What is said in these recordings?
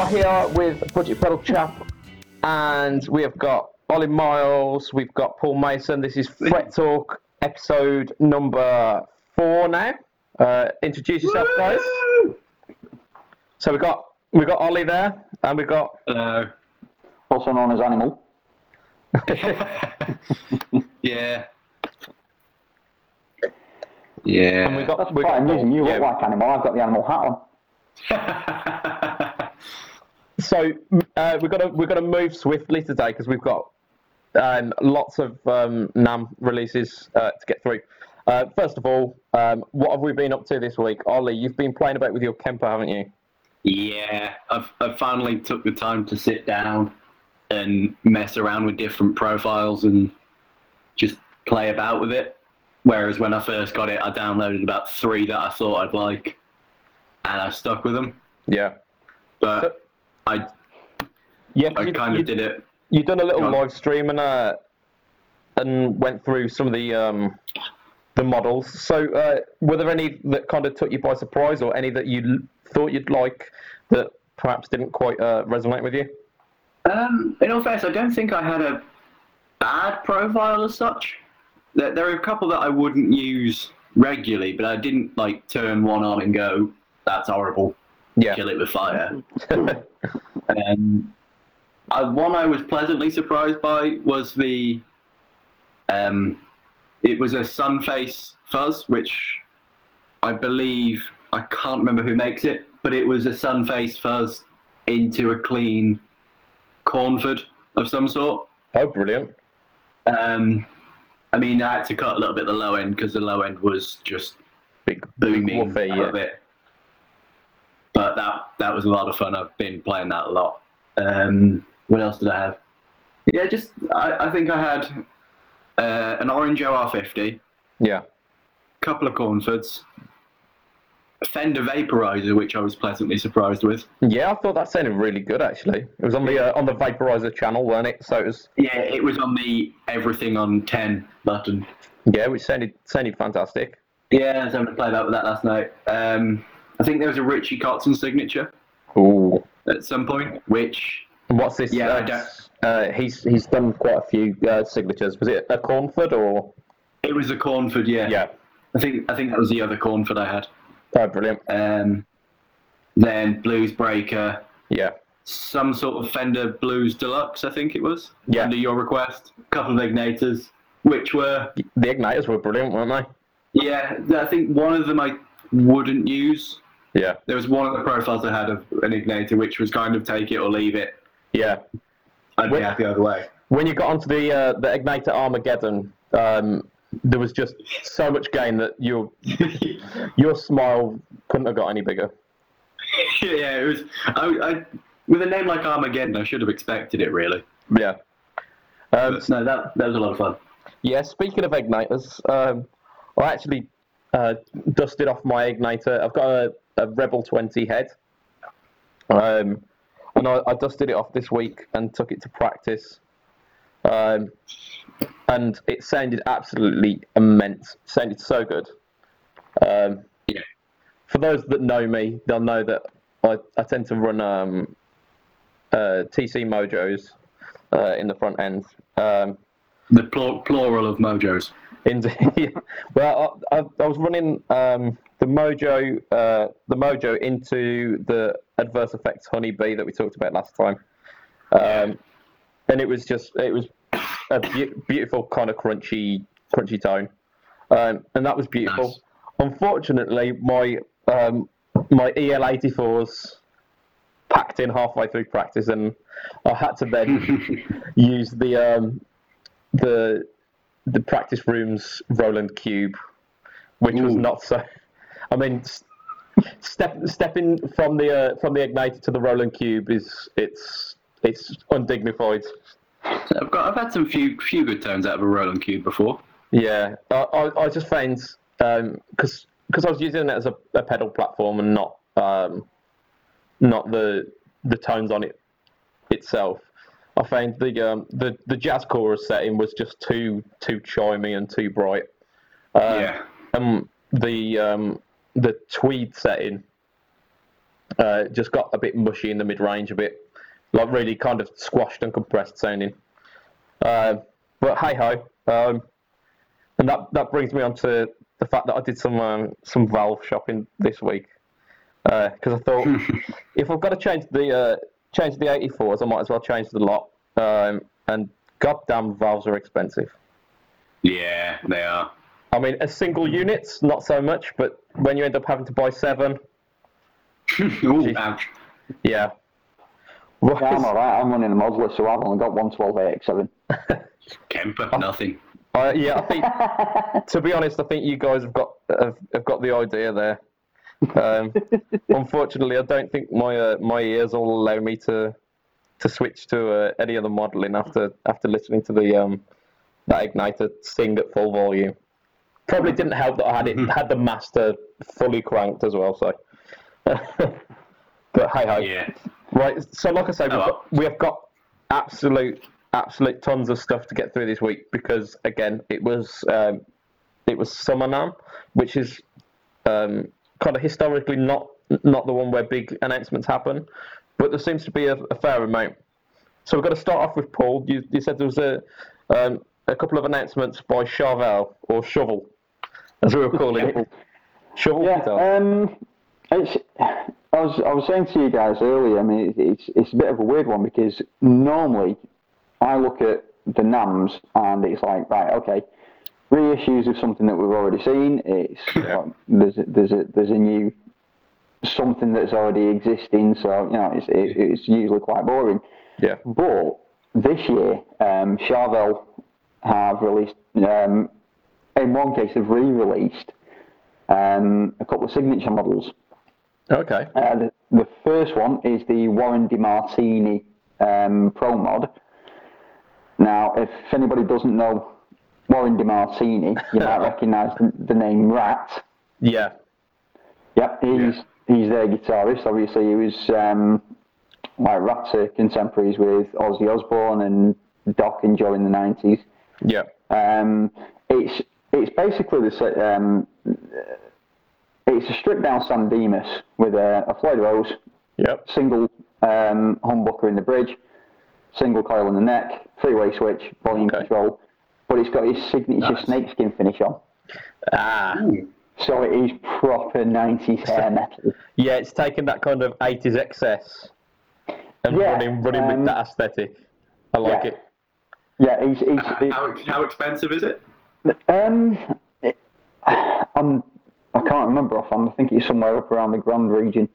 Right, are here with Budget Pedal Chap, and we have got Ollie Miles, we've got Paul Mason. This is Fret Talk, episode number four now. Uh, introduce yourself, guys. So we've got we've got Ollie there, and we've got Hello. also known as Animal. yeah. Yeah. and we got That's we quite got amusing. You yeah. look like Animal. I've got the Animal hat on. So uh, we've got to we've got to move swiftly today because we've got um, lots of um, NAMM releases uh, to get through. Uh, first of all, um, what have we been up to this week, Ollie? You've been playing about with your Kemper, haven't you? yeah. I've, I finally took the time to sit down and mess around with different profiles and just play about with it. Whereas when I first got it, I downloaded about three that I thought I'd like, and I stuck with them. Yeah. But I, Yeah, I you, kind you, of did it. you done a little live stream and uh, and went through some of the um, the models. So uh, were there any that kind of took you by surprise, or any that you thought you'd like that perhaps didn't quite uh, resonate with you? Um, in all fairness, I don't think I had a bad profile as such. There, there are a couple that I wouldn't use regularly, but I didn't like turn one on and go, "That's horrible." Yeah. Kill it with fire. um, I, one I was pleasantly surprised by was the. Um, it was a Sunface fuzz, which I believe I can't remember who makes it, but it was a Sunface fuzz into a clean Cornford of some sort. Oh, brilliant. Um, I mean, I had to cut a little bit the low end because the low end was just Big, booming a yeah. little bit. But that that was a lot of fun. I've been playing that a lot. Um, what else did I have? Yeah, just I, I think I had uh, an orange OR50, Yeah. couple of Cornfords, a Fender Vaporizer, which I was pleasantly surprised with. Yeah, I thought that sounded really good actually. It was on the uh, on the Vaporizer channel, weren't it? So it was Yeah, it was on the everything on 10 button. yeah, which sounded sounded fantastic. Yeah, so I was having to play that with that last night. Um, I think there was a Richie Kotzen signature Ooh. at some point, which And what's this? Yeah, I uh, don't- uh, he's he's done quite a few uh, signatures. Was it a Cornford or? it was a Cornford. Yeah, Yeah. I think I think that was the other Cornford I had. Oh, brilliant. Um, then Blues Breaker, Yeah. some sort of Fender Blues Deluxe, I think it was. Yeah. Under your request, a couple of Egnaters, which were The Egnaters were brilliant, weren't they? yeah. I think one of them I wouldn't use. Yeah. There was one of the profiles I had of an Egnater, which was kind of take it or leave it. Yeah. I'd Wait. be happy either way. When you got onto the uh, the Egnater Armageddon, um, there was just so much gain that your your smile couldn't have got any bigger. yeah, it was. I, I, with a name like Armageddon, I should have expected it really. Yeah. Um, no, that that was a lot of fun. Yeah, speaking of Egnaters, um, I actually uh, dusted off my Egnater. I've got a, a Rebel 20 head. Um, and I, I dusted it off this week and took it to practice. Um, and it sounded absolutely immense. It sounded so good. Um, Yeah. For those that know me, they'll know that I, I tend to run um, uh, TC Mojos uh, in the front end. Um, The plur- plural of mojos. Indeed. well, I, I, I was running um, the Mojo, uh, the Mojo into the Adverse Effects Honeybee that we talked about last time, um, and it was just it was a be- beautiful kind of crunchy, crunchy tone, um, and that was beautiful. Nice. Unfortunately, my um, my EL84s packed in halfway through practice, and I had to then use the um, the the practice room's Roland Cube, which was not so. I mean, step stepping from the uh, from the Egnater to the Roland Cube is it's it's undignified. I've got I've had some few few good tones out of a Roland Cube before. Yeah, I, I, I just found because because I was using it as a, a pedal platform and not um, not the the tones on it itself. I found the um, the the jazz chorus setting was just too too chimey and too bright. Um, yeah. um, the um, the tweed setting Uh, just got a bit mushy in the mid range, a bit like really kind of squashed and compressed sounding. Uh, but hey ho, um, and that that brings me on to the fact that I did some um, some Valve shopping this week because I thought if I've got to change the uh, change the 84s, I might as well change the lot. Um, and goddamn, Valves are expensive. Yeah, they are. I mean, as single units, not so much, but when you end up having to buy seven, Ooh, ouch. yeah. Yeah, I'm alright. I'm running a modular, so I've only got 112 AX7. Kemper, nothing. Uh, yeah, I think. to be honest, I think you guys have got have, have got the idea there. Um, unfortunately, I don't think my uh, my ears will allow me to to switch to uh, any other modelling after after listening to the um, that Egnater sing at full volume. Probably didn't help that I had it had the master fully cranked as well. So, but hey ho. Yeah. Right, so like I say, we've Oh, got, we have got absolute, absolute tons of stuff to get through this week because again, it was um, it was Summer NAMM, which is um, kind of historically not not the one where big announcements happen, but there seems to be a, a fair amount. So we've got to start off with Paul. You, you said there was a um, a couple of announcements by Charvel or Shovel, as we were calling it. Shovel Yeah, um, it's, I was I was saying to you guys earlier. I mean, it's it's a bit of a weird one because normally I look at the NAMMs and it's like right, okay, reissues of something that we've already seen. It's like, there's a, there's a there's a new something that's already existing, so you know it's it, it's usually quite boring. yeah. But this year, um, Charvel have released, um, in one case, they've re-released um, a couple of signature models. Okay. Uh, the, the first one is the Warren DeMartini um, Pro Mod. Now, if anybody doesn't know Warren DeMartini, you might recognise the, the name Ratt. Yeah. Yep, he's he's their guitarist. Obviously, he was um, like Ratt's contemporaries with Ozzy Osbourne and Doc and Joe in the nineties. Yeah. Um, it's it's basically the um, it's a stripped down San Dimas with a, a Floyd Rose, Yep. single um, humbucker in the bridge, single coil in the neck, three way switch, volume Okay. control, but it's got his signature Nice. snakeskin finish on. Ah. Ooh. So it is proper 90s hair metal. Yeah, it's taken that kind of 80s excess and Yeah, running, running um, with that aesthetic. I like yeah. it. Yeah, he's, he's, How, how expensive is it? Um, it, I'm, I can't remember offhand. I think it's somewhere up around the Grand region.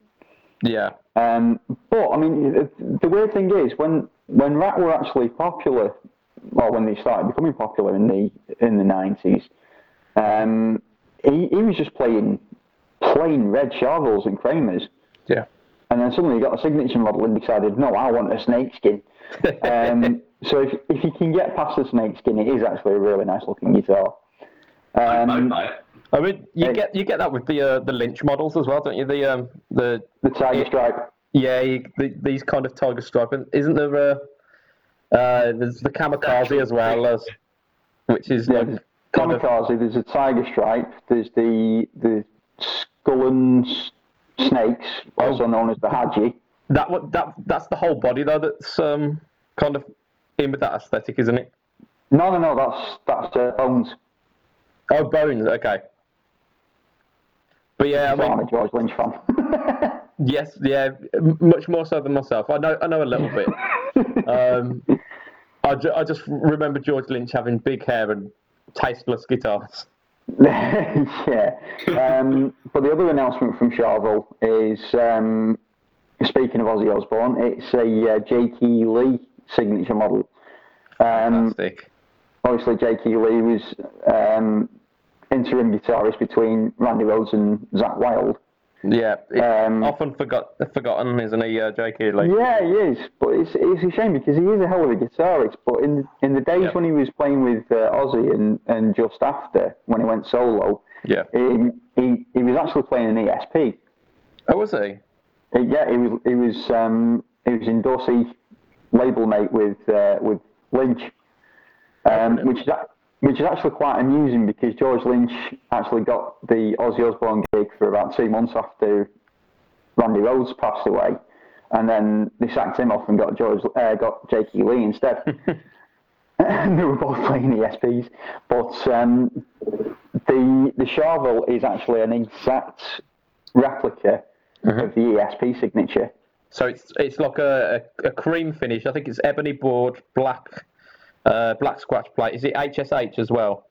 Yeah. Um, but I mean, the, the weird thing is when when Ratt were actually popular, well, when they started becoming popular in the in the nineties, um, he, he was just playing plain red Charvels and Kramers, Yeah. And then suddenly he got a signature model and decided, no, I want a snakeskin. um, so if if you can get past the snakeskin, it is actually a really nice looking guitar. I'd Um, buy it. I mean, you Hey. get you get that with the uh, the Lynch models as well, don't you? The um the the Tiger Stripe. yeah you, the, these kind of tiger stripe, and isn't there uh, uh there's the kamikaze as well as which is Yeah, like there's of kamikaze. There's a tiger stripe. There's the the skull and s- snakes, also Oh. known as the haji. that that that's the whole body though that's um kind of in with that aesthetic, isn't it? No, no, no. That's that's uh, bones. Oh, bones. Okay. But yeah, I I'm mean, a George Lynch fan. yes, yeah, m- much more so than myself. I know, I know a little bit. Um, I, ju- I just remember George Lynch having big hair and tasteless guitars. yeah. Um, but the other announcement from Charvel is, um, speaking of Ozzy Osbourne, it's a uh, J.K. Lee signature model. Um, Fantastic. obviously, J.K. Lee was um, interim guitarist between Randy Rhoads and Zakk Wylde. Yeah, um, often forgot forgotten, isn't he, uh, J.K. Lee? Yeah, he is, but it's it's a shame because he is a hell of a guitarist. But in in the days Yeah. when he was playing with uh, Ozzy and, and just after when he went solo, Yeah. he, he he was actually playing an ESP. Oh, was he? Uh, yeah, he was he was um, he was endorsee label mate with uh, with Lynch, um, which is a- which is actually quite amusing because George Lynch actually got the Ozzy Osbourne gig for about two months after Randy Rhoads passed away, and then they sacked him off and got George uh, got Jakey Lee instead. and they were both playing ESPs, but um, the the Charvel is actually an exact replica of the ESP signature. So it's it's like a, a, a cream finish. I think it's ebony board, black uh, black squash plate. Is it HSH as well?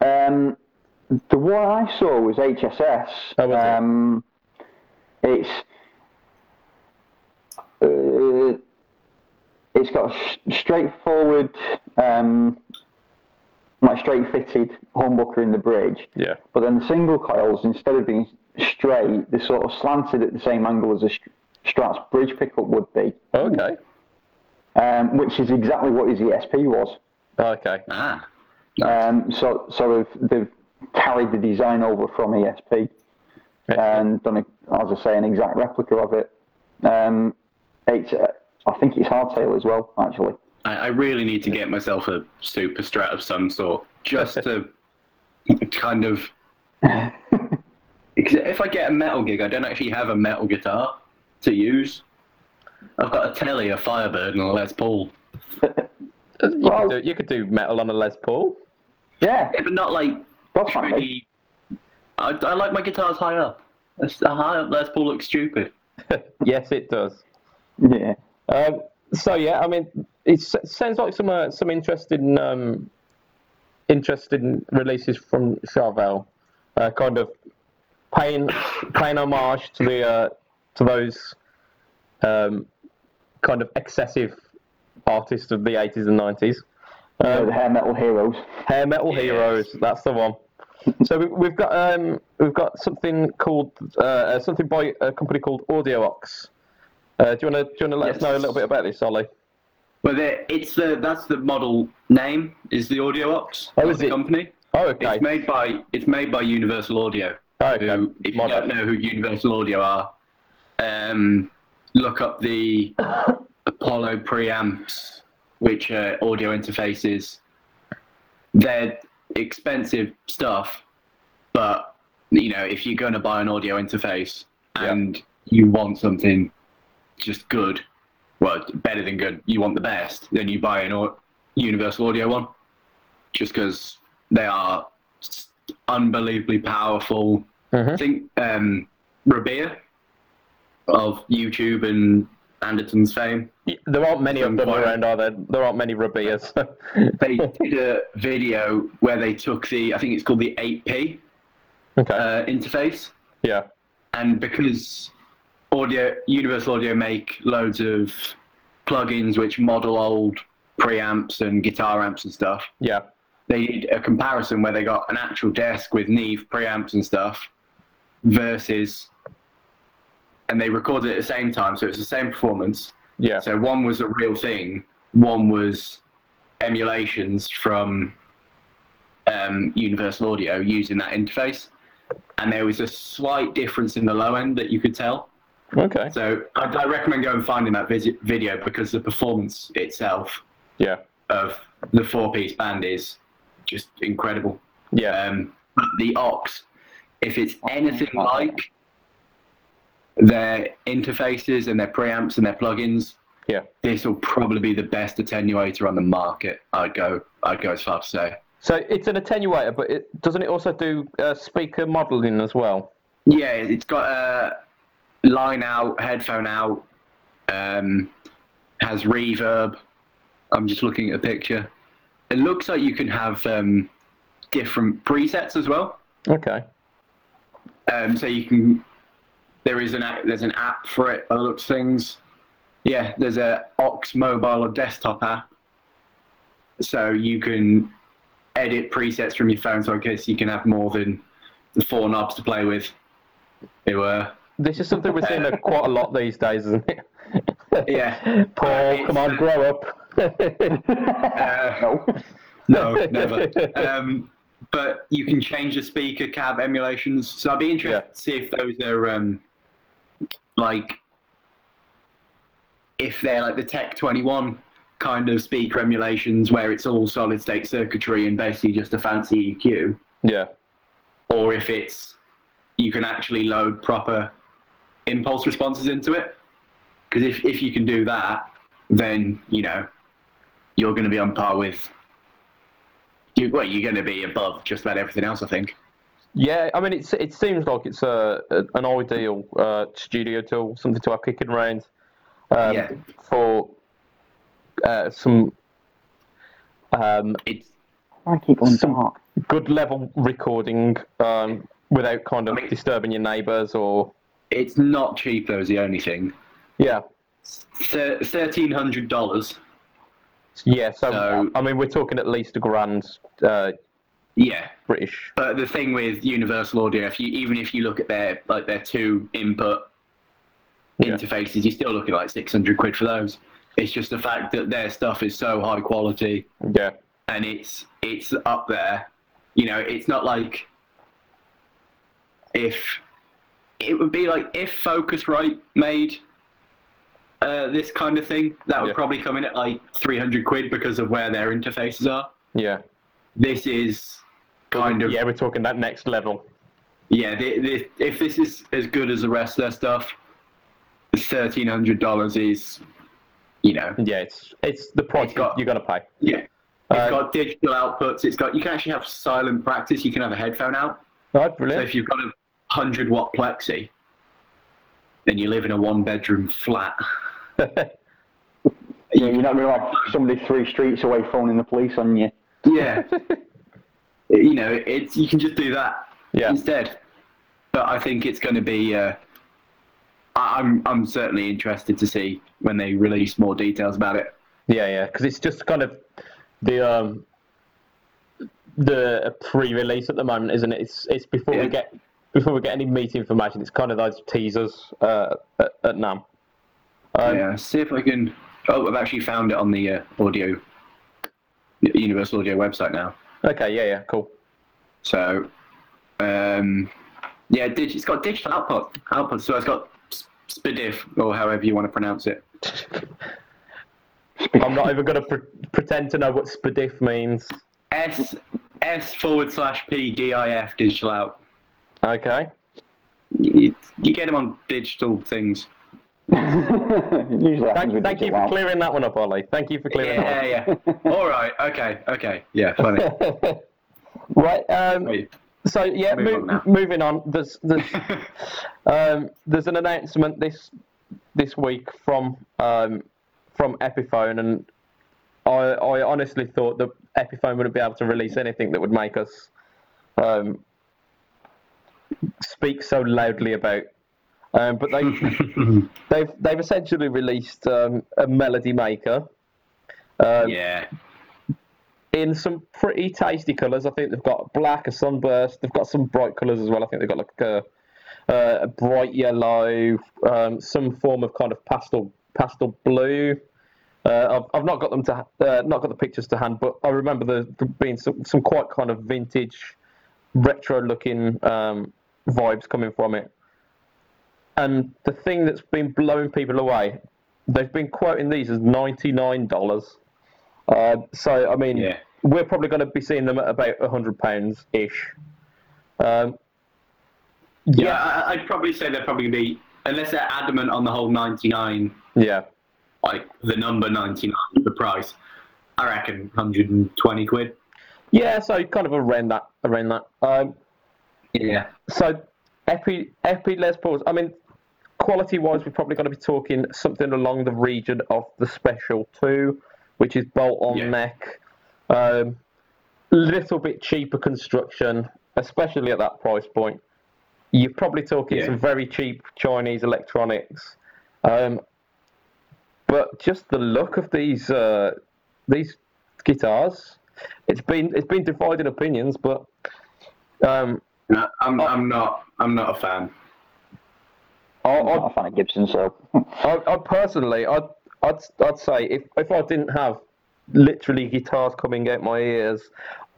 Um, the one I saw was HSS. Oh, was it? um, It's uh, it's got a straightforward, um, like straight fitted humbucker in the bridge. Yeah. But then the single coils, instead of being straight, they're sort of slanted at the same angle as a Str- Strat's bridge pickup would be, Okay. Um, which is exactly what his ESP was. Okay. Ah. Um, so, so they've, they've carried the design over from ESP and done, a, as I say, an exact replica of it. Um, it's, uh, I think it's hardtail as well, actually. I, I really need to get myself a super strat of some sort, just to kind of. Because if I get a metal gig, I don't actually have a metal guitar to use. I've got a Telly, a Firebird, and a Les Paul. You, Well- could do, you could do metal on a Les Paul. Yeah, Yeah, but not like that's fine. pretty. I, I like my guitars high up. That's- A high up Les Paul looks stupid. yes, it does. Yeah. Um, so yeah, I mean, it s- sounds like some uh, some interesting um, interesting releases from Charvel, uh, kind of paying paying homage to the uh, to those um, kind of excessive artists of the 80s and 90s. Uh, Um, the hair metal heroes. Hair Metal Yes. Heroes, that's the one. so we, we've got um, we've got something called uh, uh, something by a company called Audio Ox. Uh, do you want to do you want to let us know a little bit about this, Ollie? Well, the- it's the that's the model name is the Audio Ox. Oh, is the it? company? Oh, okay. It's made by it's made by Universal Audio. Oh, okay. Who, if you don't know who Universal Audio are, um, look up the Apollo preamps, which are audio interfaces. They're expensive stuff, but you know if you're going to buy an audio interface Yeah. and you want something just good, well, better than good, you want the best, then you buy an au- Universal Audio one, just because they are unbelievably powerful. Mhm. I think um, Rabea of YouTube and Anderton's fame, There aren't many of them Some around, are there? There aren't many Rabeas. they did a video where they took the, I think it's called the 8P okay. uh, interface, yeah. and because audio universal audio make loads of plugins which model old preamps and guitar amps and stuff Yeah. they did a comparison where they got an actual desk with neve preamps and stuff versus and they recorded it at the same time so it's the same performance Yeah. so one was a real thing one was emulations from um, universal audio using that interface and there was a slight difference in the low end that you could tell Okay. so I, I recommend going and finding that visi- video because the performance itself Yeah. of the four piece band is just incredible. Yeah. Um, the Ox, if it's anything like their interfaces and their preamps and their plugins, Yeah. this will probably be the best attenuator on the market. I'd go. I'd go as far to say. So it's an attenuator, but it, doesn't it also do uh, speaker modeling as well? Yeah, it's got a line out, headphone out, um, has reverb. I'm just looking at a picture. It looks like you can have um, different presets as well. Okay. Um, so you can. There is an app, there's an app for it. The looks of things. Yeah, there's a Ox mobile or desktop app. So you can edit presets from your phone. So I guess you can have more than the four knobs to play with. They were. This is something we're seeing quite a lot these days, isn't it? Yeah. Paul, Uh, come on, grow up. Uh, No. no, never. Um, but you can change the speaker cab emulations. So I'd be interested Yeah. to see if those are um, like if they're like the Tech 21 kind of speaker emulations where it's all solid state circuitry and basically just a fancy EQ, yeah. or if it's you can actually load proper impulse responses into it. Because if, if you can do that, then you know you're going to be on par with. You, well, you're going to be above just about everything else, I think. Yeah, I mean, it's it seems like it's a, a an ideal uh, studio tool, something to have kicking around um, Yeah. for uh, some um, It's I keep going Some- dark. good level recording um, without kind of I mean- disturbing your neighbours or it's not cheap though. Is the only thing. yeah, Thirteen hundred dollars. yeah. So, So- I mean, we're talking at least a grand uh, Yeah, British. But the thing with Universal Audio, if you even if you look at their like their two input Yeah. interfaces, you're still looking at like six hundred quid for those. It's just the fact that their stuff is so high quality Yeah, and it's it's up there. You know, it's not like if it would be like if Focusrite made uh, this kind of thing, that would Yeah. probably come in at like three hundred quid because of where their interfaces are. yeah, This is kind of yeah. We're talking that next level. Yeah, the, the, if this is as good as the rest of their stuff, thirteen hundred dollars is, you know, Yeah, it's it's the price It's got- you're gonna pay. yeah. It's Uh, got digital outputs. It's got you can actually have silent practice. You can have a headphone out. Right, brilliant. So if you've got a hundred watt plexi, then you live in a one bedroom flat. Yeah, you're not going to have somebody three streets away phoning the police on you. Yeah, you know, it's you can just do that yeah, instead. But I think it's going to be. Uh, I- I'm I'm certainly interested to see when they release more details about it. yeah, yeah. Because it's just kind of the um the pre-release at the moment, isn't it? It's it's before Yeah. we get before we get any meat information. It's kind of those teasers uh, at, at NAMM. Um, yeah, see if I can. Oh, I've actually found it on the uh, audio, Universal Audio website now. Okay, yeah, yeah, cool. So, um, yeah, dig- it's got digital output. Output. So it's got SPDIF or however you want to pronounce it. I'm not even going to pre- pretend to know what SPDIF means. S S forward slash P D I F digital out. Okay. You, you get them on digital things. Usually Thank, with thank you digital for clearing that one up, Ollie. Thank you for clearing Yeah, that yeah. Yeah. All right. Okay. Okay. Yeah. Funny. right. Um, Wait. so yeah, Move mo- on moving on. There's there's um, there's an announcement this this week from um, from Epiphone, and I I honestly thought that Epiphone wouldn't be able to release anything that would make us um, speak so loudly about. Um, but they they've they've essentially released um, a melody maker. Um, yeah. in some pretty tasty colours. I think they've got black, a sunburst. They've got some bright colours as well. I think they've got like a, uh, a bright yellow, um, some form of kind of pastel pastel blue. Uh, I've, I've not got them to uh, not got the pictures to hand, but I remember there being some, some quite kind of vintage, retro looking um, vibes coming from it. And the thing that's been blowing people away, they've been quoting these as ninety nine dollars. Uh, so I mean, Yeah. we're probably going to be seeing them at about hundred pounds ish. Um, Yeah. I, I'd probably say they're probably gonna be unless they're adamant on the whole ninety nine yeah, like the number 99, the price, I reckon 120 quid. yeah. So kind of around that, around that. Um, Yeah. so Epi Epi Les Pauls. I mean, quality wise, we're probably going to be talking something along the region of the Special Two, which is bolt on Yeah. neck. Um, little bit cheaper construction, especially at that price point. You're probably talking Yeah. some very cheap Chinese electronics. Um, but just the look of these uh, these guitars, it's been it's been divided opinions, but um, No, I'm, I'm not. I'm not a fan. I, I'm not a fan of Gibson, so I, I personally, I'd, I'd, I'd say if, if I didn't have literally guitars coming out my ears,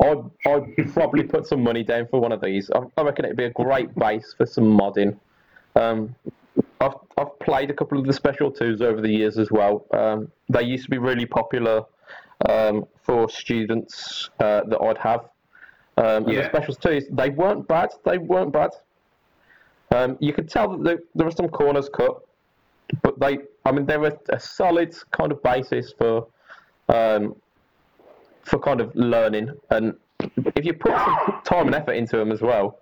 I'd, I'd probably put some money down for one of these. I, I reckon it'd be a great base for some modding. Um, I've, I've played a couple of the Special Twos over the years as well. Um, they used to be really popular um, for students uh, that I'd have. Um, Yeah. the Special Twos, they weren't bad. They weren't bad. Um, you could tell that there, were some corners cut, but they, I mean, they were a solid kind of basis for, um, for kind of learning. And if you put some time and effort into them as well,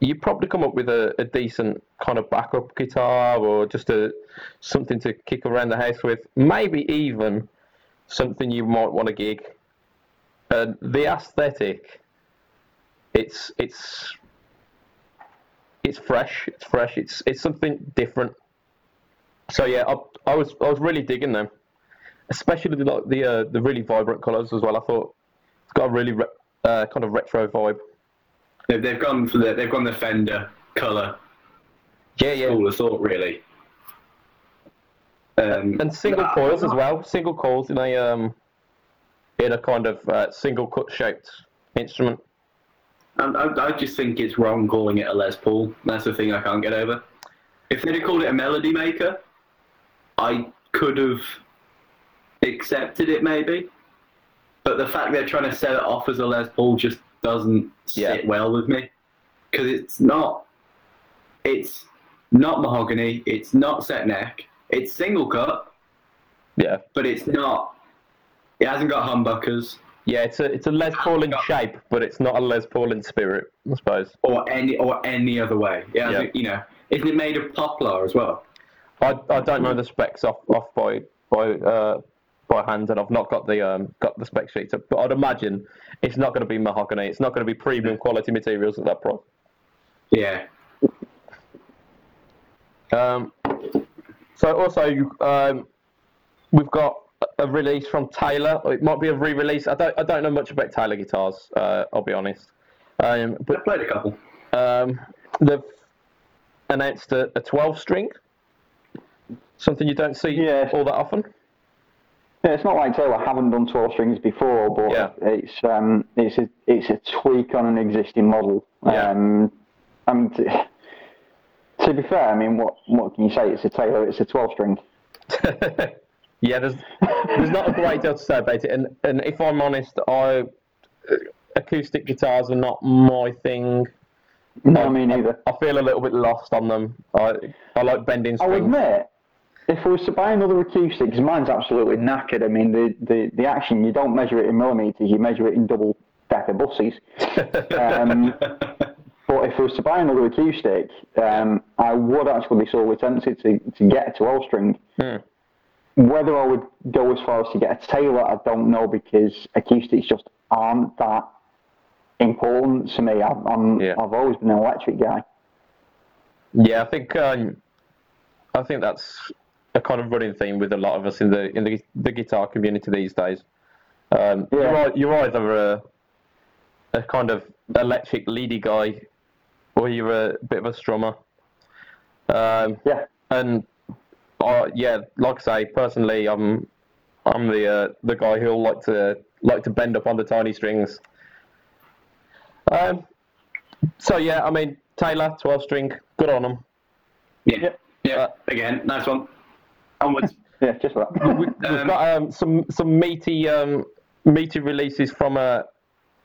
you probably come up with a, a decent kind of backup guitar or just a something to kick around the house with. Maybe even something you might want to gig. And the aesthetic, it's it's it's fresh. It's fresh. It's it's something different. So yeah, I, I was I was really digging them, especially the like the uh, the really vibrant colours as well. I thought it's got a really re- uh, kind of retro vibe. They've, they've gone for the they've gone the Fender color Yeah, yeah. school of thought really. Um, And single coils as well. Single coils in a um in a kind of uh, single cut shaped instrument. And I, I just think it's wrong calling it a Les Paul. That's the thing I can't get over. If they'd have called it a melody maker, I could have accepted it maybe. But the fact they're trying to set it off as a Les Paul just doesn't sit well with me. Because it's not. It's not mahogany. It's not set neck. It's single cut, Yeah. but it's not. It hasn't got humbuckers Yeah, it's a it's a Les Paul in shape, but it's not a Les Paul in spirit, I suppose. or any or any other way. Hasn't, Yeah. You know, isn't it made of poplar as well? I, I don't know the specs off off by by uh, by hand, and I've not got the um got the spec sheet. But I'd imagine it's not going to be mahogany. It's not going to be premium quality materials at that price. Yeah. Um, so also um, we've got a release from Taylor. Or it might be a re-release. I don't I don't know much about Taylor guitars. Uh, I'll be honest. Um, I but played a couple. um, they've announced a, a 12 string. Something you don't see Yeah. all that often. Yeah, it's not like Taylor haven't done 12 strings before, but Yeah. it's um, it's a it's a tweak on an existing model. Yeah. Um, I mean, to, to be fair, I mean, what what can you say? It's a Taylor. It's a 12 string. yeah, there's there's not a great deal to say about it, and and if I'm honest, I acoustic guitars are not my thing. No, me neither. I feel a little bit lost on them. I I like bending Strings. I'll admit, if I was to buy another acoustic, because mine's absolutely knackered. I mean, the, the, the action, you don't measure it in millimetres, you measure it in double decker buses. Um, but if I was to buy another acoustic, um, I would actually be sorely tempted to, to get to all string. Hmm. Whether I would go as far as to get a Taylor, I don't know because acoustics just aren't that important to me. I've, I'm, Yeah. I've always been an electric guy. Yeah, I think um, I think that's a kind of running theme with a lot of us in the in the, the guitar community these days. Um, Yeah. you're, you're either a, a kind of electric leady guy, or you're a bit of a strummer. Um, Yeah. and uh, yeah, like I say, personally, I'm I'm the uh, the guy who'll like to like to bend up on the tiny strings. Um, so yeah, I mean Taylor, twelve string, good on them. yeah. Yeah. Uh, Again, nice one. Onwards. Yeah, just that. We, we've Um, got um, some some meaty um, meaty releases from a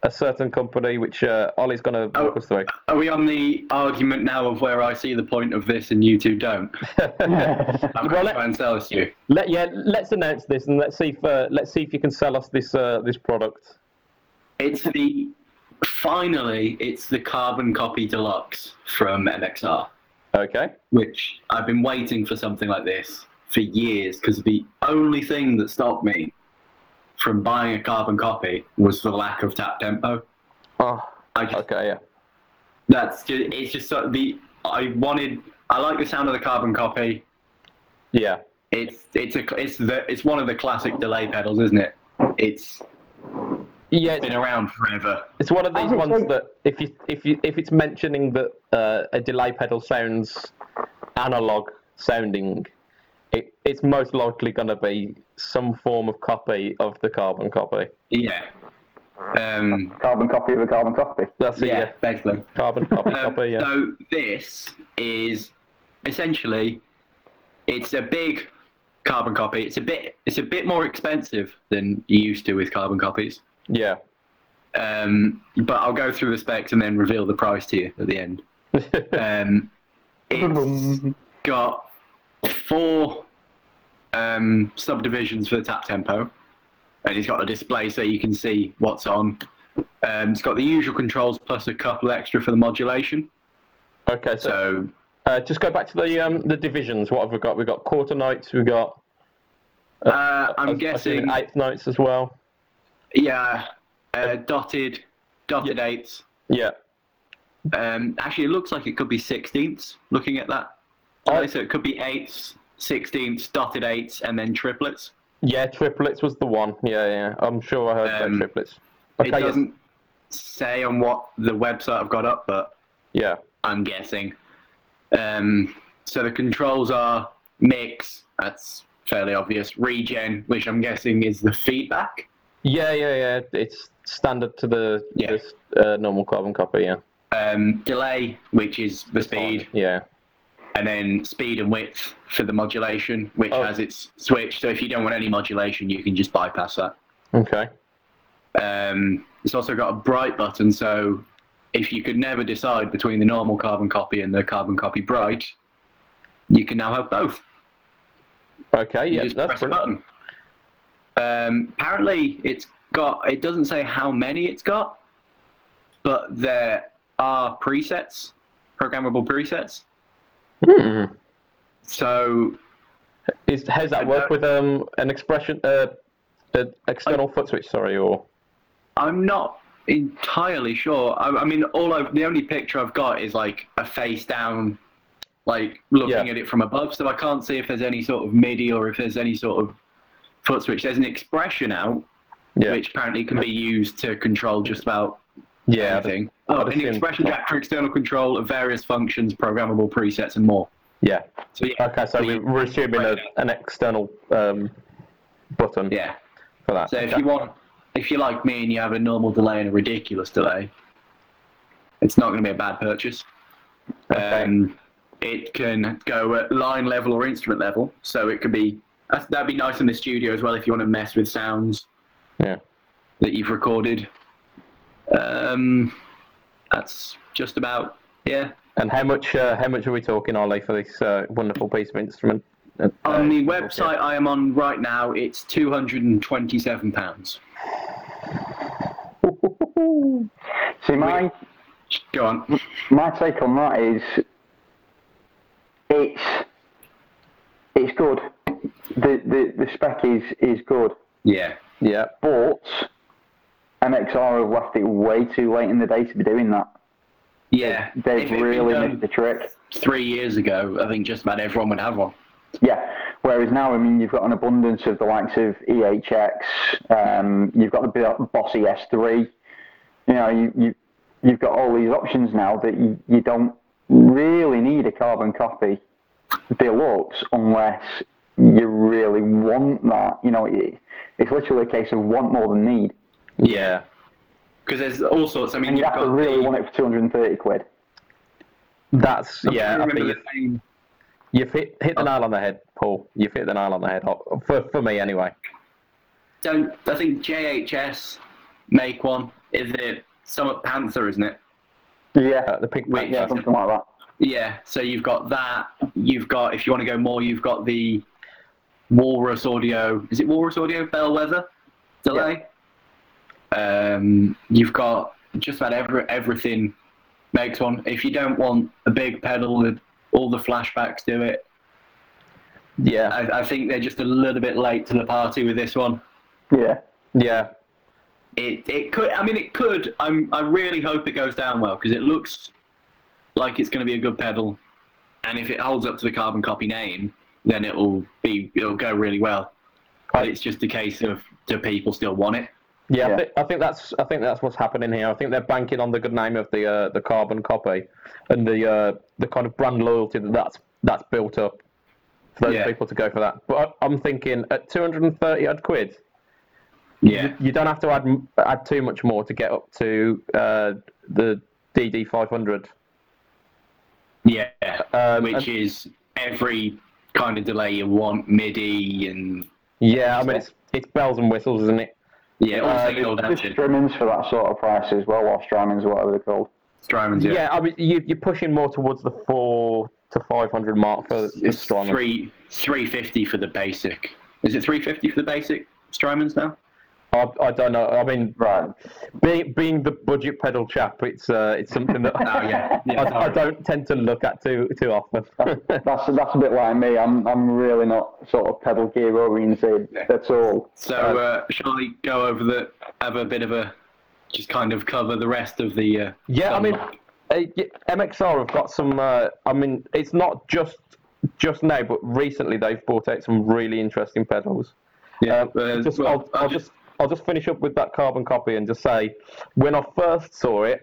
a certain company, which uh, Ollie's going to walk Oh. us through. Are we on the argument now of where I see the point of this and you two don't? I'm Well, to let- try and sell this to you. Let yeah, let's announce this and let's see if uh, let's see if you can sell us this uh, this product. It's the finally it's the carbon copy deluxe from MXR, Okay. which I've been waiting for something like this for years because the only thing that stopped me from buying a carbon copy was the lack of tap tempo. Oh, I just, okay. Yeah. that's just it's just sort of the I wanted I like the sound of the carbon copy. Yeah. It's it's a it's the it's one of the classic delay pedals, isn't it? It's Yeah. It's been around forever. it's one of these ones says- that if you if you if it's mentioning that uh, a delay pedal sounds analog sounding, it, it's most likely going to be some form of copy of the carbon copy. Yeah. Um, carbon copy of a carbon copy. That's it. yeah, Yeah. basically. Carbon copy. Um, copy. Yeah. So this is essentially it's a big carbon copy. It's a bit it's a bit more expensive than you used to with carbon copies. Yeah. Um, but I'll go through the specs and then reveal the price to you at the end. Um, It's got four um, subdivisions for the tap tempo, and it's got a display so you can see what's on. Um, it's got the usual controls plus a couple extra for the modulation. Okay, so So uh, just go back to the um, the divisions. What have we got? We've got quarter notes. We've got. uh, I- I'm I'm guessing, assuming eighth notes as well. yeah, uh, dotted, dotted eighths. Yeah. Um, actually, it looks like it could be sixteenths. Looking at that, Oh. so it could be eighths, sixteenths, dotted eights, and then triplets. Yeah, triplets was the one. Yeah, yeah. I'm sure I heard about Um, triplets. it Okay, yes. doesn't say on what the website I've got up, but Yeah. I'm guessing. Um, so the controls are mix. That's fairly obvious. Regen, which I'm guessing is the feedback. Yeah, yeah, yeah. It's standard to the Yeah. this, uh, normal carbon copy. Yeah. Um, delay, which is the speed, Yeah. And then speed and width for the modulation, which Oh. has its switch. So if you don't want any modulation, you can just bypass that. Okay. Um, it's also got a bright button, so if you could never decide between the normal carbon copy and the carbon copy bright, you can now have both. Okay. You Yeah, just that's brilliant. button. Um, apparently, it's got. It doesn't say how many it's got, but there are presets, programmable presets. Hmm. So Is has that work with um an expression uh, an external foot switch? Sorry, or I'm not entirely sure. I, I mean, all I, the only picture I've got is like a face down, like looking Yeah. at it from above. So I can't see if there's any sort of MIDI or if there's any sort of foot switch. There's an expression out, yeah, which apparently can be used to control just about yeah, anything. Oh, I'd an expression so. jack for external control of various functions, programmable presets, and more. yeah. So yeah, Okay, so we we're assuming a, an external um, button yeah. for that. So if you want, if you're like me and you have a normal delay and a ridiculous delay, it's not going to be a bad purchase. Okay. Um, it can go at line level or instrument level, so it could be that'd be nice in the studio as well if you want to mess with sounds Yeah. that you've recorded. Um, that's just about yeah. And how much uh, how much are we talking, Ollie, for this uh, wonderful piece of instrument? Uh, On the website I am on right now, it's two hundred and twenty-seven pounds. See, my Go on. my take on that is it's it's good. The the, the spec is is good, Yeah. Yeah. but MXR have left it way too late in the day to be doing that. Yeah. They've really done missed the trick. Three years ago, I think just about everyone would have one. Yeah. Whereas now, I mean, you've got an abundance of the likes of EHX. Um, you've got the Bo- Bossy S3. You know, you, you you've got all these options now that you, you don't really need a carbon copy deluxe unless you really want that. You know, it, it's literally a case of want more than need. Yeah. Because there's all sorts. I mean, And you you've have to really the, want it for 230 quid. That's I yeah. I think the you've, hit hit the nail on the head, Paul. You've hit the nail on the head oh, for for me anyway. Don't I think JHS make one? Is it Summit Panther, isn't it? Yeah. Uh, the pink Wait, yeah, something like that. Yeah. So you've got that. You've got if you want to go more, you've got the Walrus Audio. Is it Walrus Audio Bellwether delay? Um, you've got just about every everything makes one. If you don't want a big pedal, with all the flashbacks do it. Yeah. I, I think they're just a little bit late to the party with this one. Yeah. Yeah. It it could. I mean, it could. I'm. I really hope it goes down well because it looks like it's going to be a good pedal, and if it holds up to the carbon copy name, then it'll be. It'll go really well. But it's just a case of do people still want it? Yeah, Yeah. I, think, I think that's I think that's what's happening here. I think they're banking on the good name of the uh, the carbon copy, and the uh, the kind of brand loyalty that that's that's built up for those Yeah. people to go for that. But I, I'm thinking at 230 odd quid, Yeah. you don't have to add add too much more to get up to uh, the DD 500. Yeah. Um, Which and- is every kind of delay you want, MIDI and Yeah, I mean it's it's bells and whistles, isn't it? Yeah, all Uh, singing, all There's dancing. For that sort of price as well, or Strymons, whatever they're called. Strymons, Yeah, yeah. I mean you, you're pushing more towards the four to 500 mark for the It's three three fifty for the basic. Is it three fifty for the basic Strymons now? I, I don't know. I mean, Right. being being the budget pedal chap, it's uh, it's something that Oh yeah, yeah. I, I don't tend to look at too too often. That's that's a bit like me. I'm I'm really not sort of pedal gear oriented Yeah. at all. So uh, shall I go over the have a bit of a just kind of cover the rest of the uh, Yeah, I mean, uh, yeah, MXR have got some. Uh, I mean, it's not just just now, but recently they've brought out some really interesting pedals. yeah. Uh, uh, just, well, I'll, I'll just I'll just finish up with that carbon copy and just say, when I first saw it,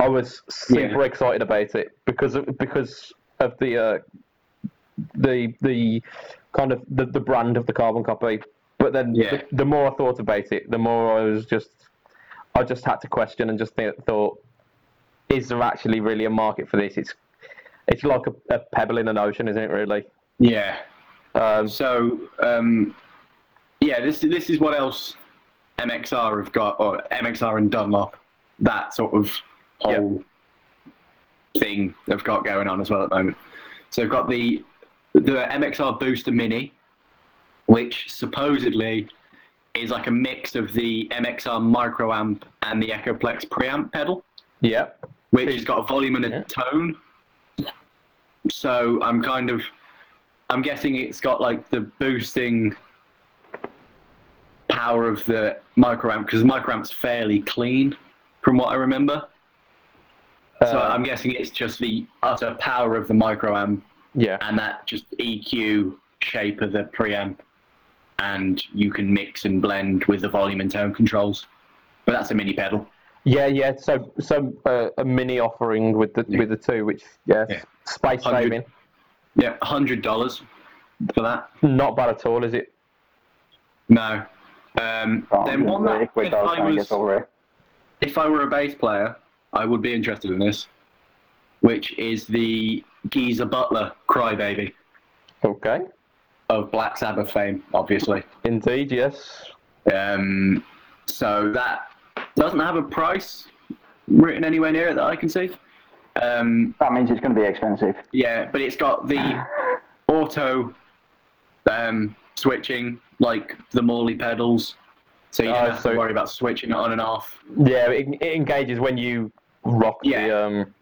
I was super Yeah. excited about it because of, because of the uh, the the kind of the, the brand of the carbon copy. But then Yeah. the, the more I thought about it, the more I was just I just had to question and just think, thought, is there actually really a market for this? It's it's like a, a pebble in an ocean, isn't it? Really. yeah. Um, So um, yeah, this this is what else MXR have got, or MXR and Dunlop, that sort of whole thing they've got going on as well at the moment. So they've got the the MXR Booster Mini, which supposedly is like a mix of the MXR Microamp and the Echoplex preamp pedal yeah. which has got a volume and a Yeah. tone. So I'm kind of, I'm guessing it's got like the boosting power of the microamp because the microamp's fairly clean, from what I remember. so Uh, I'm guessing it's just the utter power of the microamp yeah. and that just EQ shape of the preamp, and you can mix and blend with the volume and tone controls. But that's a mini pedal. Yeah, yeah. So, so uh, a mini offering with the Yeah. with the two, which yeah, Yeah. space saving. Yeah, hundred dollars for that. Not bad at all, is it? No. Um, Oh, then one that if I was I trying to was get over it. if I were a bass player, I would be interested in this, which is the Geezer Butler Crybaby Okay. of Black Sabbath fame, obviously. Indeed, yes. Um, so that doesn't have a price written anywhere near it that I can see. Um, That means it's going to be expensive. yeah, but it's got the auto um, switching, like the Morley pedals, so you don't Oh, have so- to worry about switching it on and off. Yeah, it, it engages when you rock the um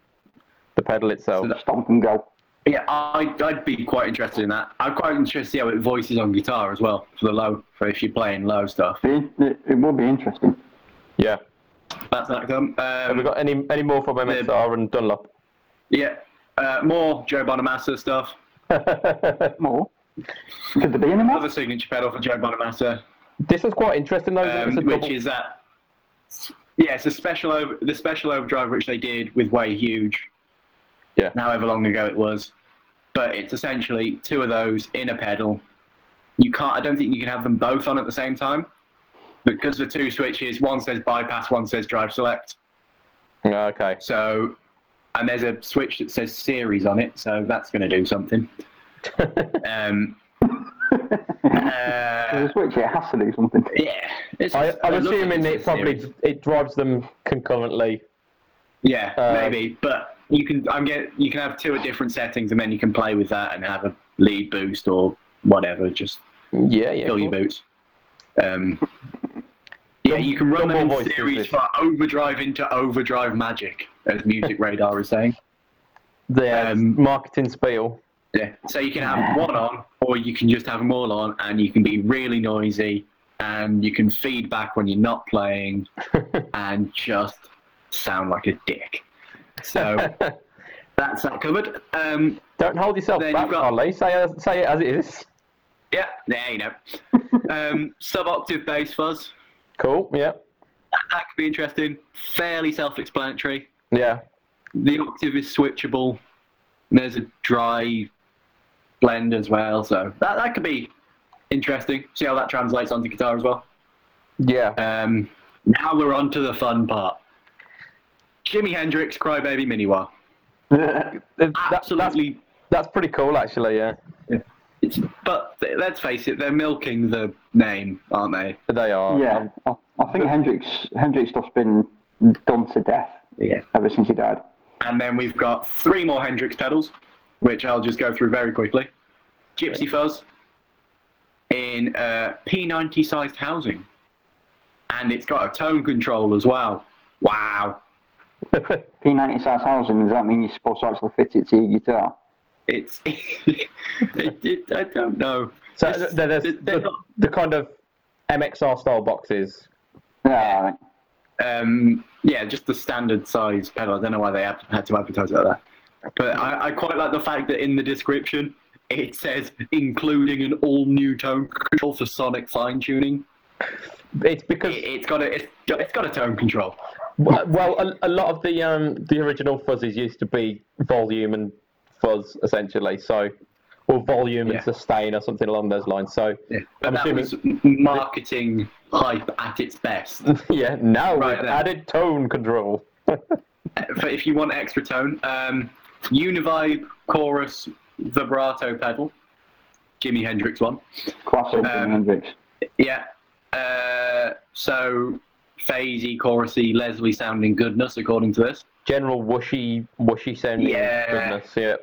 the pedal itself. So that- Stomp and go. Yeah, I'd, I'd be quite interested in that. I'm quite interested to see how it voices on guitar as well for the low, for if you're playing low stuff. It, it, it will be interesting. yeah. That's that come. Have we Um, got any any more from MXR and Dunlop? yeah, uh, more Joe Bonamassa stuff. More? Could there be any more? Another signature pedal for Joe Bonamassa, this is quite interesting though. um, it's which double- is that. Yeah, it's a special over the special overdrive which they did with Way Huge. Yeah. However long ago it was, but it's essentially two of those in a pedal. You can't. I don't think you can have them both on at the same time, because the two switches. One says bypass, one says drive select. okay. So, and there's a switch that says series on it, so that's going to do something. Um, uh, There's switch, it has to do something. yeah, it's, I, I'm it looks assuming it probably series. it drives them concurrently. Yeah, uh, maybe, but you can. I'm get you can have two at different settings, and then you can play with that and have a lead boost or whatever. Just Yeah, yeah. fill your cool. boots. Um, yeah, you can run Double them in series for overdrive into overdrive magic, as Music Radar is saying. The Um, marketing spiel. Yeah. So you can have one on, or you can just have them all on, and you can be really noisy, and you can feedback when you're not playing, and just sound like a dick. So that's that covered. Um, Don't hold yourself back, got- Ollie. Say it, say it as it is. yeah, there you know. Um, sub-octave bass fuzz. Cool. Yeah. That could be interesting. Fairly self-explanatory. Yeah. The octave is switchable. There's a dry blend as well, so that, that could be interesting. See how that translates onto guitar as well. Yeah. Um, now we're on to the fun part. Jimi Hendrix Crybaby Mini Wah. That- that's, Absolutely. that's pretty cool, actually. Yeah. It's, but let's face it, they're milking the name, aren't they? They are. yeah, I, I think Hendrix Hendrix stuff's been done to death Yeah. ever since he died. And then we've got three more Hendrix pedals. Which I'll just go through very quickly. Gypsy Fuzz in uh, P90 sized housing. And it's got a tone control as well. Wow. P90 sized housing, does that mean you're supposed to actually fit it to your guitar? It's. it, it, I don't know. So It's- there- there's they're the, not- the kind of MXR style boxes. Yeah, um, yeah, just the standard size pedal. I don't know why they had, had to advertise it like that. But I, I quite like the fact that in the description it says including an all new tone control for sonic fine tuning. It's because It, it's got a it's, it's got a tone control. well, a, a lot of the um the original fuzzies used to be volume and fuzz essentially. So, or volume Yeah. and sustain or something along those lines. So, Yeah, but I'm that assuming- was marketing hype at its best. yeah, now Right added tone control. If you want extra tone, um, Univibe chorus vibrato pedal, Jimi Hendrix one. Classic Um, Jimi Hendrix. Yeah. Uh, so phasey, chorusy, Leslie sounding goodness according to this, General whooshy, whooshy sounding Yeah. goodness. Yeah.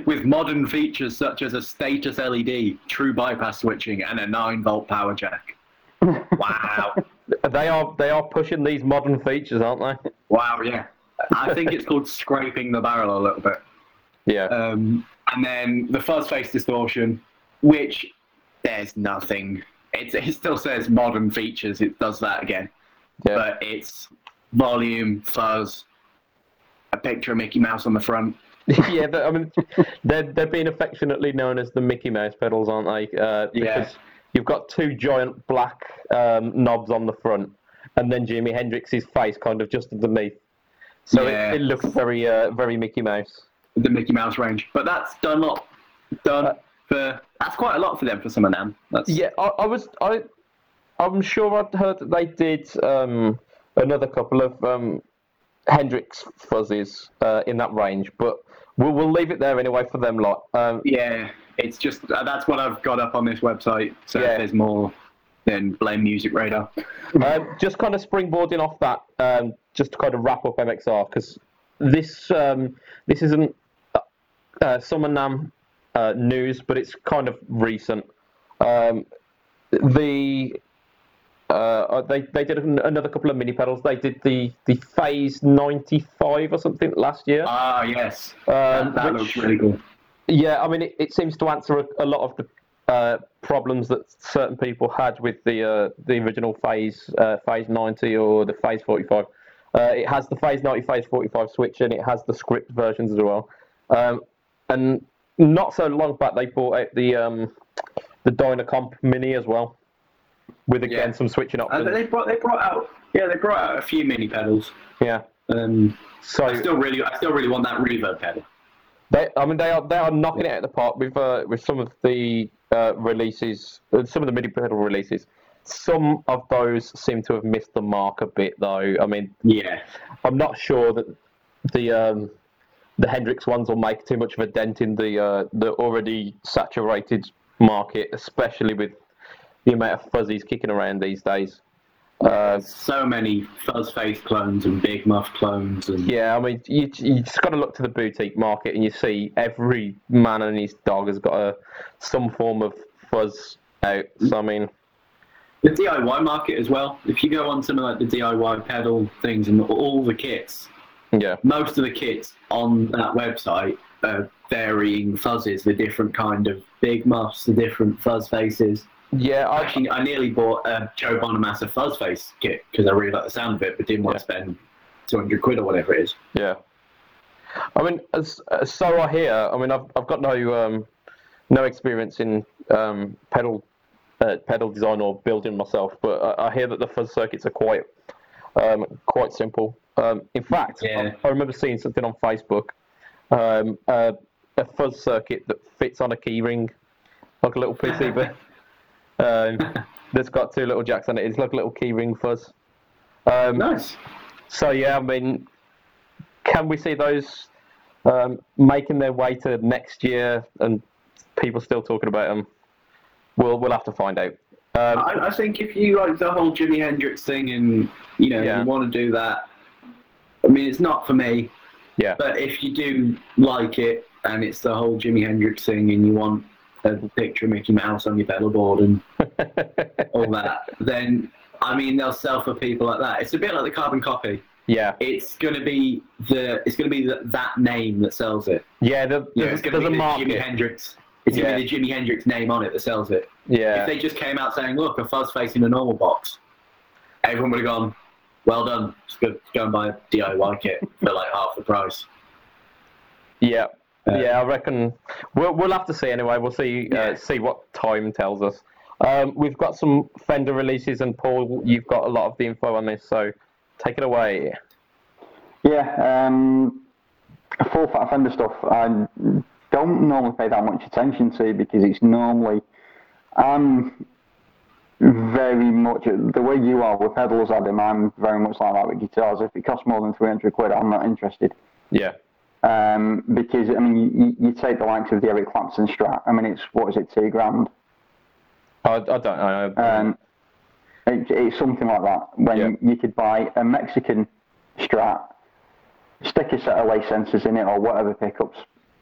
with modern features such as a status LED, true bypass switching, and a nine volt power jack. Wow. They are they are pushing these modern features, aren't they? wow. Yeah. I think it's called scraping the barrel a little bit. Yeah. Um, and then the fuzz face distortion, which there's nothing. It, it still says modern features. It does that again, yeah. but it's volume, fuzz, a picture of Mickey Mouse on the front. yeah, but, I mean, they're they're being affectionately known as the Mickey Mouse pedals, aren't they? Uh, Yeah. Because you've got two giant black um, knobs on the front, and then Jimi Hendrix's face kind of just underneath. So Yeah. it, it looks very uh, very Mickey Mouse. the Mickey Mouse range. But that's Dunlop done Uh, for. That's quite a lot for them for some of them. That's Yeah, I, I was I I'm sure I'd heard that they did um, another couple of um, Hendrix fuzzies uh, in that range, but we'll we'll leave it there anyway for them lot. Um, yeah. It's just uh, that's what I've got up on this website. So Yeah. if there's more, then blame Music Radar. um, just kind of springboarding off that, um, just to kind of wrap up MXR because this um, this isn't uh, uh, Summer NAMM uh, news, but it's kind of recent. Um, the uh, they they did an- another couple of mini pedals. They did the the Phase ninety five or something last year. Ah yes, Um, that, that which- looks really cool. Yeah, I mean, it, it seems to answer a, a lot of the uh, problems that certain people had with the uh, the original phase uh, phase 90 or the phase 45. Uh, it has the phase 90, phase 45 switch, and it has the script versions as well. Um, and not so long back, they brought out the um, the Dynacomp Mini as well, with again Yeah. some switching Uh, options. they brought they brought out yeah they brought out a few mini pedals. yeah. Um, So I still really I still really want that reverb pedal. They, I mean, they are they are knocking it out of the park with uh, with some of the uh, releases, uh, some of the mini pedal releases. Some of those seem to have missed the mark a bit, though. I mean, Yeah, I'm not sure that the um, the Hendrix ones will make too much of a dent in the uh, the already saturated market, especially with the amount of fuzzies kicking around these days. Uh, so many fuzz face clones and big muff clones and Yeah, I mean, you, you just got to look to the boutique market, and you see every man and his dog has got a some form of fuzz out. So I mean, the DIY market as well. If you go on something like the DIY pedal things and all the kits, yeah, most of the kits on that website are varying fuzzes, the different kind of big muffs, the different fuzz faces. yeah, I, Actually, I nearly bought a Joe Bonamassa fuzz face kit because I really like the sound of it, but didn't want Yeah. to spend 200 quid or whatever it is. yeah. I mean, as, as so I hear. I mean, I've I've got no um, no experience in um, pedal uh, pedal design or building myself, but I, I hear that the fuzz circuits are quite um, quite simple. Um, in fact, Yeah. I, I remember seeing something on Facebook, um, uh, a fuzz circuit that fits on a keyring, like a little PCB. um, that's got two little jacks on it. It's like a little keyring fuzz. Um, Nice. so yeah, I mean, can we see those um, making their way to next year and people still talking about them? We'll we'll have to find out. Um, I, I think if you like the whole Jimi Hendrix thing and you know Yeah. you want to do that, I mean it's not for me. Yeah. But if you do like it and it's the whole Jimi Hendrix thing and you want a picture of Mickey Mouse on your pedal board and all that, then I mean they'll sell for people like that. It's a bit like the carbon copy. yeah, It's gonna be the it's gonna be the, that name that sells it. yeah. The, Yeah, there's it's gonna there's a be the Jimi. Hendrix. It's gonna Yeah. be the Jimi Hendrix name on it that sells it. Yeah. If they just came out saying, "Look, a fuzz face in a normal box," everyone would have gone, "Well done, just go, go and buy a DIY kit for like half the price." yeah, Uh, yeah. I reckon we'll we'll have to see anyway. We'll see Yeah. uh, see what time tells us. Um, we've got some Fender releases, and Paul, you've got a lot of the info on this, so take it away. Yeah, um, full fat Fender stuff. I don't normally pay that much attention to because it's normally I'm very much the way you are with pedals, Adam. I'm very much like that with guitars. If it costs more than three hundred quid, I'm not interested. Yeah, Um, because I mean, you, you take the likes of the Eric Clapton Strat. I mean, it's what is it, two grand? I, I don't know. Um, it, it's something like that. When Yeah. you could buy a Mexican Strat, stick a set of lace sensors in it or whatever pickups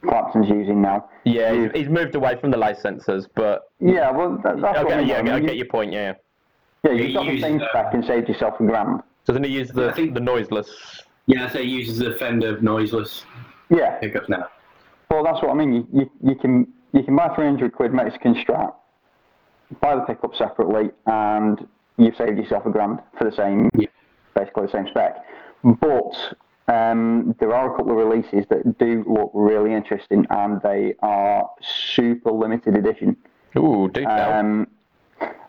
Clapton's using now. yeah, he's, he's moved away from the light but Yeah, well, that, that's what I okay, mean. yeah, I mean, I you- get your point. Yeah, Yeah, you've got the uses, same uh, spec and saved yourself a grand. doesn't he use the I think- the noiseless? Yeah, so it uses the Fender noiseless Yeah, pickups now. well, that's what I mean. You, you, you can you can buy 300 quid Mexican Strat, buy the pickup separately, and you've saved yourself a grand for the same, Yeah. basically the same spec. But um, there are a couple of releases that do look really interesting, and they are super limited edition. Ooh, do. Um,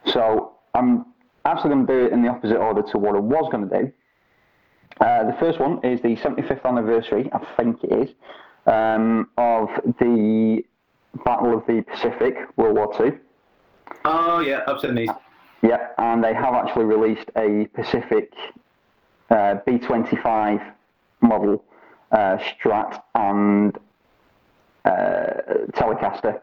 so I'm actually going to do it in the opposite order to what I was going to do. Uh, the first one is the 75th anniversary, I think it is, um, of the Battle of the Pacific, World War II. Oh yeah, I've seen these. Yeah, and they have actually released a Pacific uh, B25 model uh, Strat and uh, Telecaster.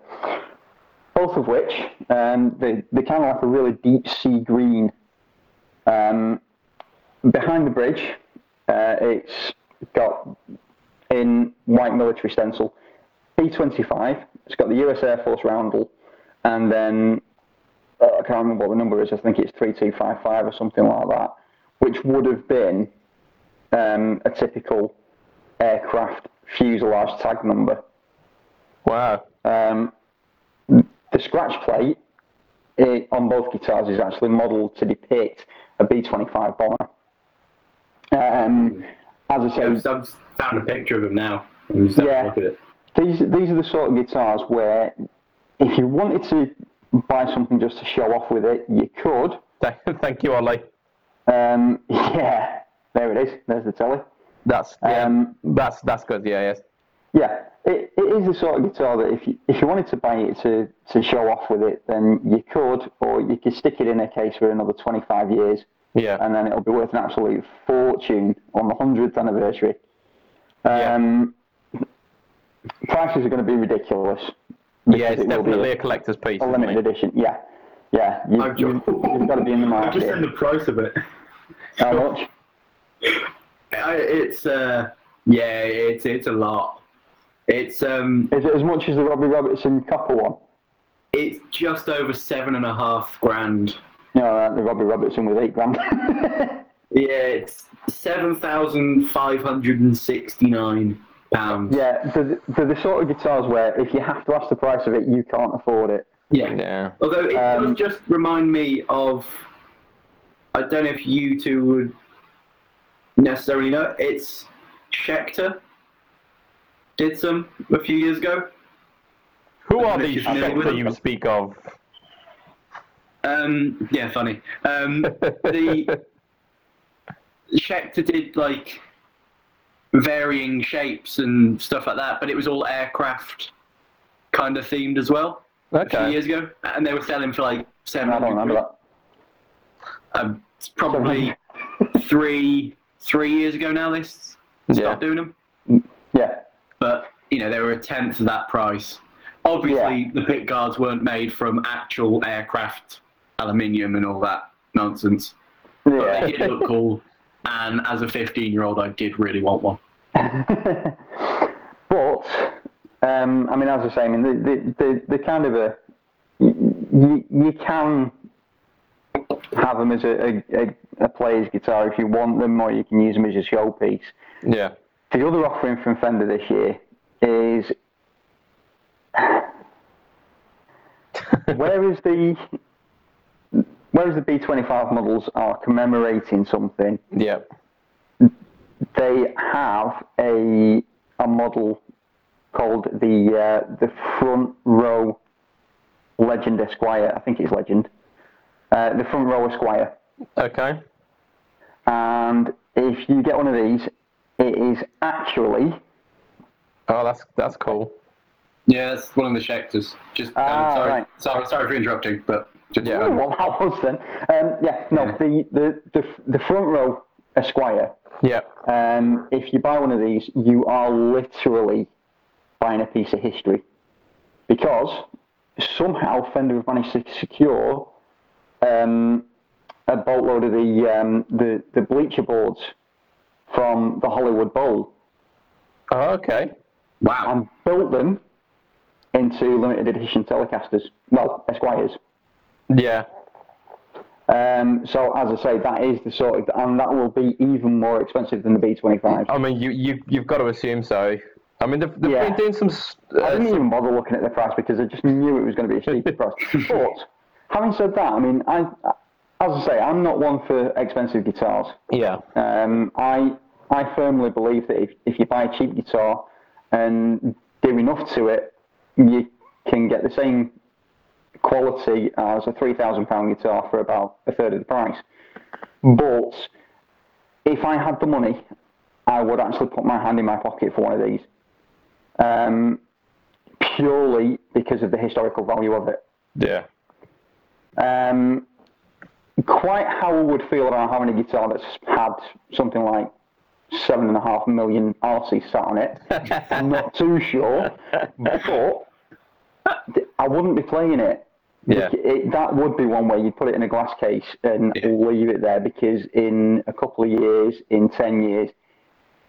Both of which, um, they, they kind of like a really deep sea green. Um, behind the bridge, uh, it's got in white military stencil B25. It's got the US Air Force roundel, and then uh, I can't remember what the number is. I think it's three two five five or something like that, which would have been um, a typical aircraft fuselage tag number. wow. Um, the scratch plate it, on both guitars is actually modelled to depict a B twenty five bomber. Um, as I say, I've, I've found a picture of them now. Just Yeah. a look at it. these these are the sort of guitars where if you wanted to buy something just to show off with it, you could. Thank, thank you, Ollie. Um, yeah, there it is. There's the telly. That's yeah, Um, that's that's good. Yeah, yes. Yeah, it, it is the sort of guitar that if you if you wanted to buy it to, to show off with it, then you could, or you could stick it in a case for another 25 years, Yeah. and then it'll be worth an absolute fortune on the 100th anniversary. Yeah. Um, Prices are going to be ridiculous. yeah, it's it will be definitely a collector's piece. a limited edition. Yeah, yeah. You, I've you, you've got to be in the market. I've just seen the price of it. How much? I, it's uh, yeah, it's it's a lot. It's um, Is it as much as the Robbie Robertson copper one? it's just over seven and a half grand. No, uh, the Robbie Robertson with eight grand. Yeah, it's seven thousand five hundred and sixty-nine pounds. yeah, they're, they're the sort of guitars where if you have to ask the price of it, you can't afford it. yeah. Yeah. Although it Um, does just remind me of, I don't know if you two would necessarily know. It's Schecter. Did some a few years ago. Who are don't know if these Schecter you speak of? Um, yeah, funny. Um, the Schecter did like varying shapes and stuff like that, but it was all aircraft kind of themed as well. A few Okay. years ago, and they were selling for like seven I don't remember that. Um, it's probably three three years ago now. They s- Yeah. stopped doing them, Yeah, but you know they were a tenth of that price. Obviously, the pit guards weren't made from actual aircraft aluminium and all that nonsense. But they did look cool, and as a 15 year old, I did really want one. but um, I mean, as I say, I mean, the the the, the kind of a you, you can have them as a, a, a player's guitar if you want them, or you can use them as a showpiece. Yeah. The other offering from Fender this year is where is the whereas the B25 models are commemorating something, Yeah. they have a a model called the uh, the front row Legend Esquire. I think it's Legend. Uh, the front row Esquire. Okay. And if you get one of these, it is actually Oh, that's that's cool. Yeah, that's one of the Schecters. Just um, Ah, sorry, right. sorry, sorry for interrupting, but just Yeah. Oh, well, that was then. Um, yeah, no, Yeah. the, the, the, the front row Esquire, Yeah. um, if you buy one of these, you are literally buying a piece of history. Because somehow Fender have managed to secure um, a boatload of the, um, the, the bleacher boards from the Hollywood Bowl Oh, okay. wow. and built them into limited edition Telecasters. Well, Esquires. Yeah. Um, so as I say, that is the sort of, and that will be even more expensive than the B25. I mean, you you you've got to assume so. I mean, they've, they've Yeah. been doing some. s- I Uh, didn't some even bother looking at the price because I just knew it was going to be a stupid price. But having said that, I mean, I, as I say, I'm not one for expensive guitars. yeah. Um, I I firmly believe that if, if you buy a cheap guitar and do enough to it, you can get the same quality as a three thousand pound guitar for about a third of the price. But if I had the money, I would actually put my hand in my pocket for one of these, um, purely because of the historical value of it. Yeah. Um, quite how I would feel about having a guitar that's had something like seven and a half million RC sat on it. I'm not too sure, but I wouldn't be playing it. Yeah. It, that would be one way you'd put it in a glass case and Yeah. leave it there because in a couple of years, in 10 years,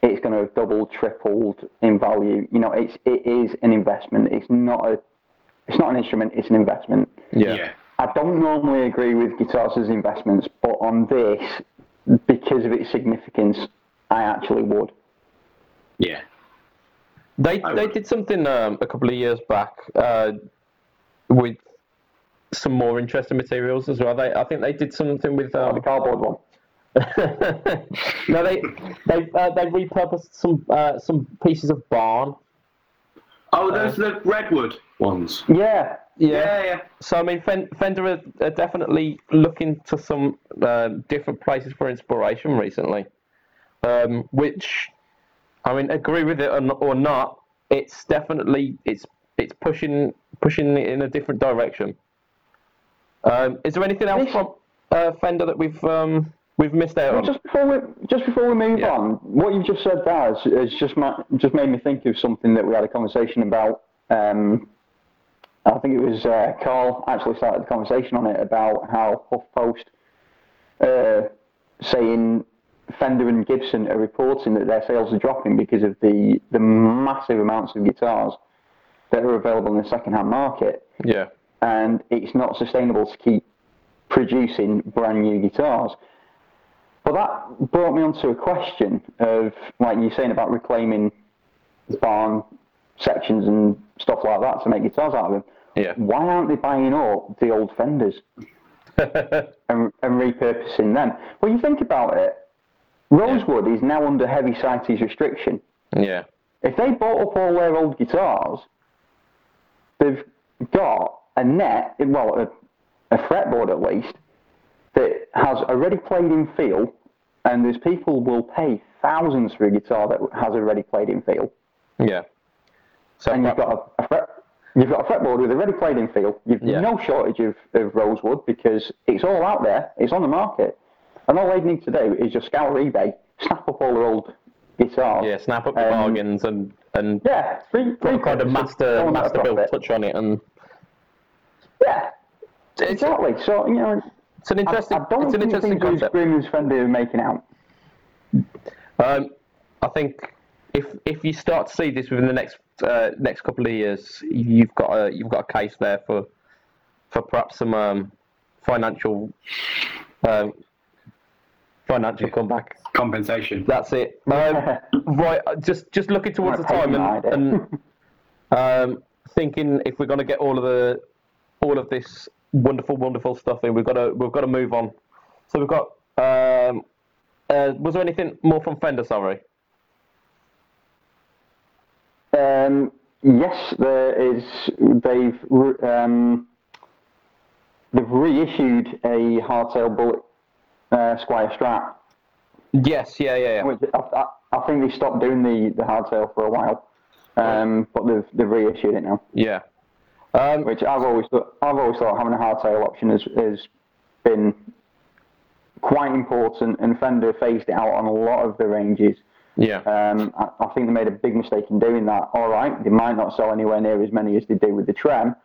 it's going to have doubled, tripled in value. You know, it's, it is an investment. It's not a, it's not an instrument, it's an investment. Yeah. yeah. I don't normally agree with guitars as investments, but on this, because of its significance, I actually would. Yeah. They I they would. did something um, a couple of years back uh, with some more interesting materials as well. They I think they did something with. The Um, cardboard one. no, they they uh, they repurposed some uh, some pieces of barn. Oh, those are the redwood ones. Yeah, Yeah, yeah. So I mean, Fender are, are definitely looking to some uh, different places for inspiration recently, um, which I mean, agree with it or, or not, it's definitely it's it's pushing pushing it in a different direction. Um, is there anything else from uh, Fender that we've um, we've missed out on? just before we just before we move Yeah. on, what you've just said there has, has just ma- just made me think of something that we had a conversation about. Um, I think it was uh, Carl actually started the conversation on it about how HuffPost uh, saying Fender and Gibson are reporting that their sales are dropping because of the the massive amounts of guitars that are available in the second-hand market Yeah, and it's not sustainable to keep producing brand new guitars. But that brought me onto a question of, like you're saying about reclaiming barn sections and stuff like that to make guitars out of them. Yeah, Why aren't they buying up the old Fenders and, and repurposing them? Well, you think about it, Rosewood is now under heavy CITES restriction. yeah, If they bought up all their old guitars, they've got a net, well, a, a fretboard at least, that has a ready played in feel, and there's people will pay thousands for a guitar that has a ready played in feel, yeah. So and you've got a, a fret, you've got a fretboard with a ready played in feel. You've Yeah. no shortage of, of rosewood because it's all out there, it's on the market, and all they need to do is just scour eBay, snap up all their old guitars. yeah, snap up the Um, bargains and and Yeah, re- put a kind of master master build touch on it, and Yeah, it's, exactly. So you know, it's an interesting I don't it's an think interesting as concept. grim Fender are making out. Um, I think if if you start to see this within the next uh, next couple of years, you've got a you've got a case there for for perhaps some um, financial um, financial comeback. Compensation. That's it. Um, right, uh, just just looking towards the time and, and um, thinking if we're going to get all of the all of this wonderful wonderful stuff in, we've got to we've got to move on. So we've got. Um, uh, was there anything more from Fender? Sorry. Um, yes, there is. They've um, they've reissued a hardtail bullet uh, Squier Strat, Yes. Yeah. Yeah. yeah. which I, I, I think they stopped doing the, the hardtail for a while, um, but they've they've reissued it now. Yeah. Um, Which I've always thought, I've always thought having a hardtail option has has been quite important, and Fender phased it out on a lot of the ranges. Yeah. Um, I, I think they made a big mistake in doing that. All right, they might not sell anywhere near as many as they do with the Trem,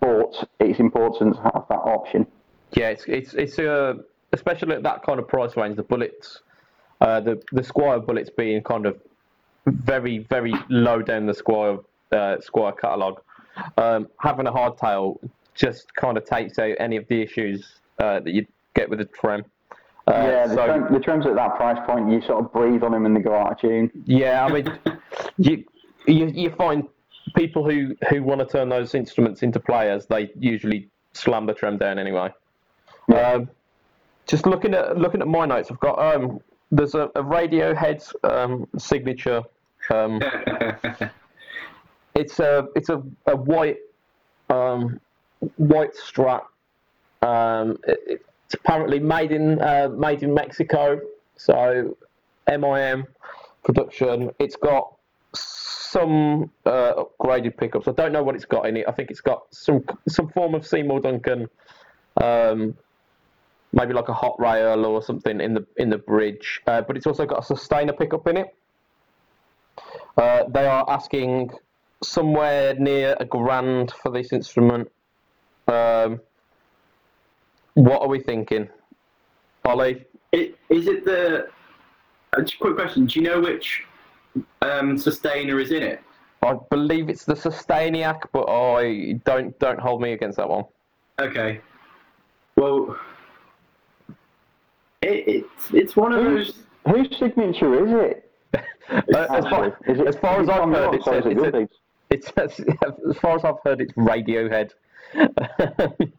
but it's important to have that option. Yeah, it's it's it's uh, especially at that kind of price range, the bullets, uh, the the Squier bullets being kind of very very low down the Squier uh, Squier catalog. Um, having a hardtail just kind of takes out any of the issues uh, that you get with the Trem. Uh, yeah, the, so- trem, the Trems at that price point, you sort of breathe on them and they go out of tune. Yeah, I mean, you, you you find people who who want to turn those instruments into players, they usually slam the trem down anyway. Yeah. Um, just looking at looking at my notes, I've got um, there's a, a Radiohead um, signature. Um, it's a it's a, a white um, white Strat. Um, it- it's apparently made in uh, made in Mexico, so MIM production. It's got some uh, upgraded pickups. I don't know what it's got in it. I think it's got some some form of Seymour Duncan, um, maybe like a hot rail or something in the in the bridge. Uh, but it's also got a sustainer pickup in it. Uh, they are asking somewhere near a grand for this instrument. Um, what are we thinking, Ollie? It, is it the? Uh, just quick question. Do you know which um, sustainer is in it? I believe it's the Sustainiac, but I don't don't hold me against that one. Okay. Well, it, it's it's one of Whose, those. whose signature is it? Uh, as, far, it- as far as I've heard, Yorke's it's, or a, is it it's, it's as far as I've heard, it's Radiohead.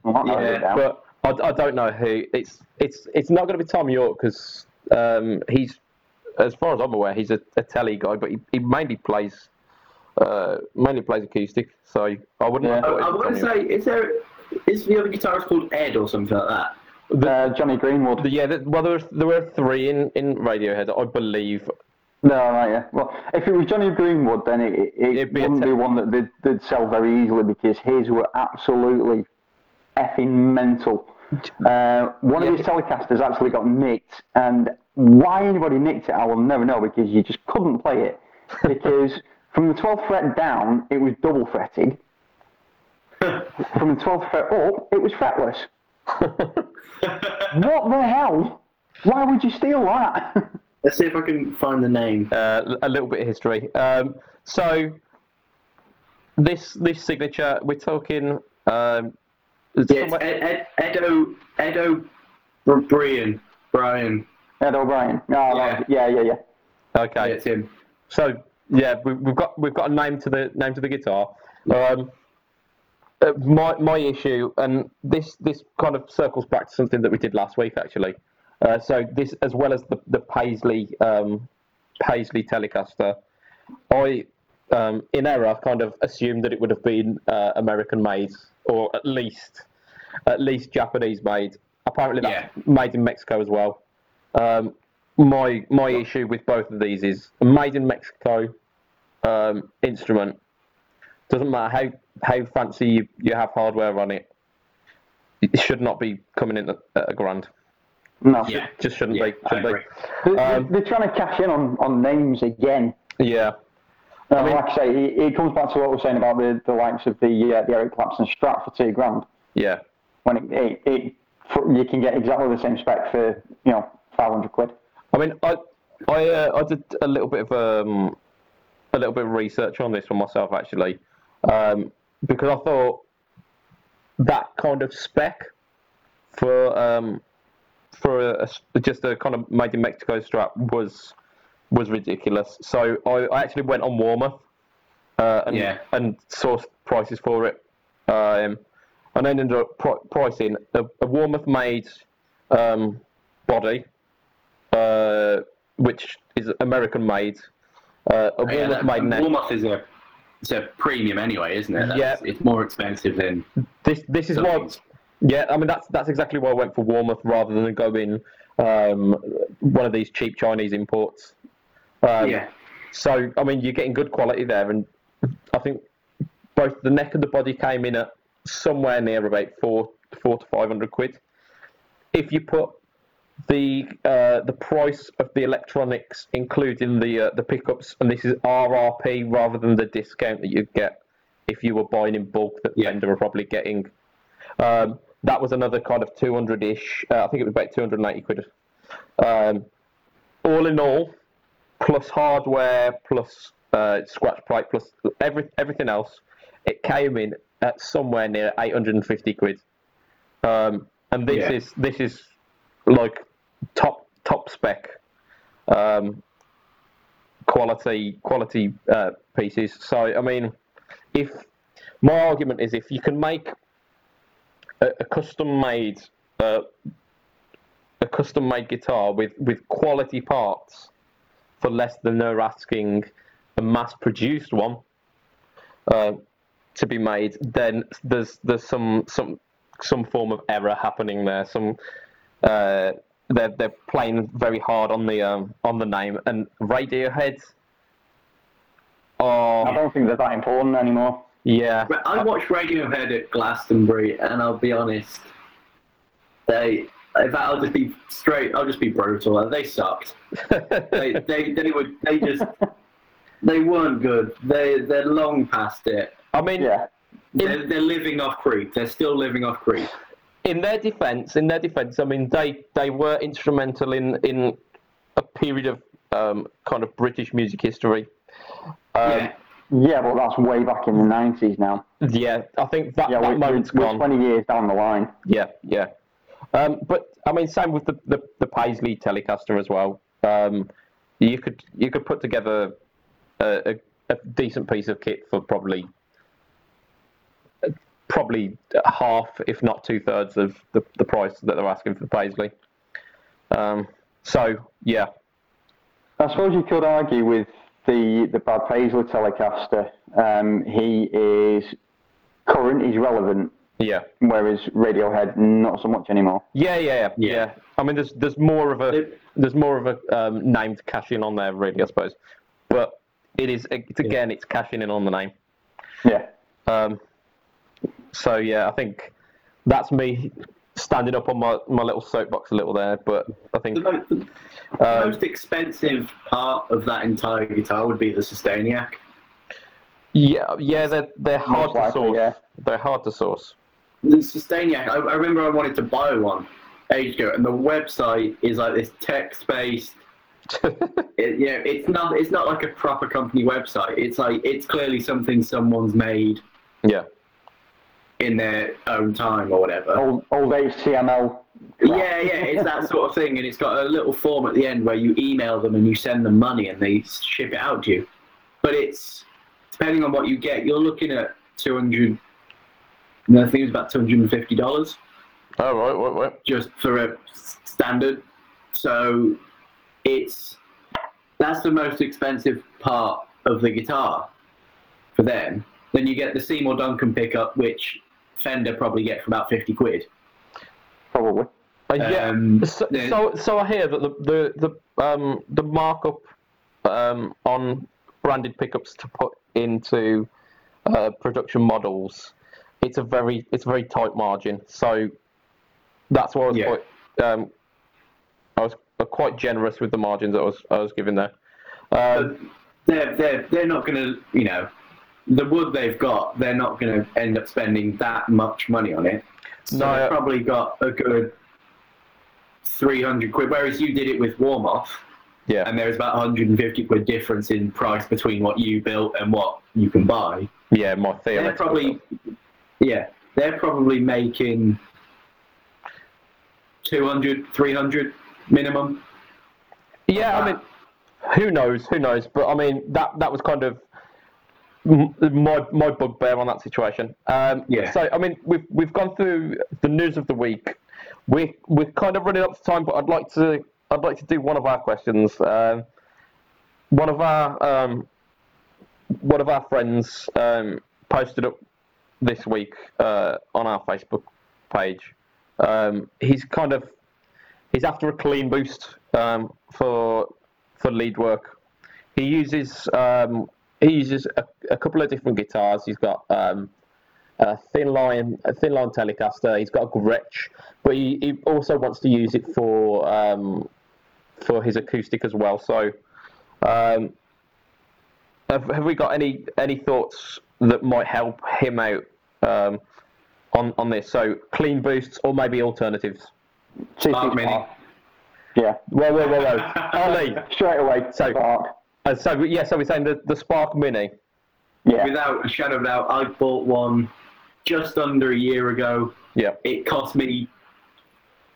Well, that narrows Yeah, but I, I don't know who. It's it's it's not going to be Thom Yorke because um, he's, as far as I'm aware, he's a, a telly guy, but he, he mainly plays uh, mainly plays acoustic. So I wouldn't. Yeah. I, I was want to Thom Yorke. say, is there is the other guitarist called Ed or something like that? Uh, Jonny Greenwood. The- yeah, the, well, there were, there were three in, in Radiohead, I believe. No, right, yeah. Well, if it was Jonny Greenwood, then it, it, it It'd be a wouldn't te- be one that they'd, they'd sell very easily because his were absolutely effing mental. Uh, one of his Telecasters actually got nicked, and why anybody nicked it, I will never know because you just couldn't play it. Because from the 12th fret down, it was double fretted. From the 12th fret up, it was fretless. what the hell? Why would you steal that? Let's see if I can find the name. uh, a little bit of history. Um, so this this signature, we're talking. Um, Yeah, somewhere- Ed, Ed, Edo Edo Brian Brian. Ed O'Brien. Oh, right. yeah, yeah, yeah. Yeah, okay, it's him. so yeah, we, we've got we've got a name to the name to the guitar. Um, uh, my my issue, and this this kind of circles back to something that we did last week actually. Uh, so this, as well as the the Paisley um, Paisley Telecaster, I um, in error I've kind of assumed that it would have been uh, American made or at least at least Japanese made. Apparently, that's made in Mexico as well. Um, my my issue with both of these is a made in Mexico um, instrument. Doesn't matter how how fancy you, you have hardware on it. It should not be coming in at, at a grand. No. Yeah, Just shouldn't yeah, be. Shouldn't agree. They- they- Um, they're trying to cash in on, on names again. be. Yeah. Uh, mean- like I say, it, it comes back to what we were saying about the, the likes of the uh, the Eric Clapton Strat for two grand. Yeah. When it, it, it for, you can get exactly the same spec for you know five hundred quid. I mean, I I uh, I did a little bit of um, a little bit of research on this for myself actually, um, because I thought that kind of spec for um, for a, a, just a kind of made in Mexico strap was was ridiculous. So I, I actually went on Warmoth uh, and, Yeah. and sourced prices for it, um, and then ended up pri- pricing a, a Warmoth made um, body, uh, which is American made, uh, a Yeah, Warmoth that- made neck. Warmoth is a it's a premium anyway, isn't it? That's- Yeah. It's more expensive than This this is why. Yeah, I mean that's that's exactly why I went for Warmoth rather than going um, one of these cheap Chinese imports. Um, yeah. So I mean you're getting good quality there, and I think both the neck and the body came in at somewhere near about four four to five hundred quid. If you put the uh, the price of the electronics, including the uh, the pickups, and this is RRP rather than the discount that you get if you were buying in bulk that the Fender are probably getting. Um, that was another kind of 200 ish. Uh, I think it was about 280 quid. Um, all in all, plus hardware, plus uh, scratch plate, plus every, everything else, it came in at somewhere near 850 quid. Um, and this Yeah. is this is like top top spec um, quality quality uh, pieces. So I mean, if my argument is if you can make a, a custom made uh, a custom made guitar with with quality parts for less than they're asking a mass produced one uh, to be made, then there's there's some some some form of error happening there. Some uh, they're they're playing very hard on the um, on the name and Radiohead. I Oh don't think they're that important anymore. yeah, I watched Radiohead at Glastonbury, and I'll be honest, they. If I'll just be straight, I'll just be brutal. They sucked. They, they, they would, they just, they weren't good. They, they're long past it. I mean, Yeah. They're, they're living off creep. They're still living off creep. in their defence, in their defence, I mean, they they were instrumental in in a period of um, kind of British music history. Um, yeah. Yeah, but that's way back in the 90s now. yeah. I think that, Yeah, that we're, moment's we're gone. 20 years down the line. Yeah, yeah. Um, but I mean, same with the, the, the Paisley Telecaster as well. Um, you could you could put together a, a, a decent piece of kit for probably probably half, if not two thirds, of the, the price that they're asking for Paisley. Um, so yeah, I suppose you could argue with the the Brad Paisley Telecaster. Um, he is current, he's relevant, yeah, whereas Radiohead not so much anymore. yeah, yeah, yeah. Yeah. yeah. I mean, there's there's more of a It- there's more of a um, name to cash in on there, really, I suppose. But it is it's, again, it's cashing in on the name. Yeah. Um, so yeah, I think that's me standing up on my, my little soapbox a little there. But I think The, mo- the um, most expensive part of that entire guitar would be the Sustainiac. yeah, yeah, they're they're hard Most to source. yeah. They're hard to source the Sustainiac, I, I remember I wanted to buy one ages ago, and the website is like this text based. it, you know, it's not it's not like a proper company website. It's like it's clearly something someone's made. Yeah. In their own time or whatever. Old, old HTML. Yeah, yeah, it's that sort of thing, and it's got a little form at the end where you email them and you send them money and they ship it out to you. But it's depending on what you get, you're looking at 200 and I think it was about two hundred and fifty dollars. Oh right, right, right. Just for a standard. So it's that's the most expensive part of the guitar for them. Then you get the Seymour Duncan pickup, which Fender probably get for about fifty quid. Probably. Uh, yeah. Um, so, then, so, so, I hear that the the the, um, the markup um, on branded pickups to put into uh, production models it's a very it's a very tight margin. So that's why I was Yeah. quite um I was uh, quite generous with the margins I was I was giving there. Um, they're they're they're not going to you know the wood they've got they're not going to end up spending that much money on it so No, they've uh, probably got a good 300 quid whereas you did it with Warmoth Yeah. and there's about 150 quid difference in price between what you built and what you can buy. Yeah, my theory. They're probably, yeah, they're probably making 200, 300 minimum. Yeah, I mean, who knows? Who knows? But I mean, that that was kind of my my bugbear on that situation. Um, Yeah. So I mean, we've we've gone through the news of the week. We we're kind of running up to time, but I'd like to I'd like to do one of our questions. Um, one of our um, one of our friends um, posted up this week uh, on our Facebook page. Um, he's kind of he's after a clean boost um, for for lead work. He uses um, he uses a, a couple of different guitars. He's got um, a thin line a thin line Telecaster. He's got a Gretsch, but he, he also wants to use it for um, for his acoustic as well. So, um, have, have we got any any thoughts that might help him out um, on on this? So, clean boosts or maybe alternatives. TC Spark Mini. Yeah, Whoa, whoa, whoa, whoa. Ollie, straight away. So- Spark. Uh, so yeah, so we're saying the, the Spark Mini. Yeah, Without a shadow of a doubt, I bought one just under a year ago. Yeah, It cost me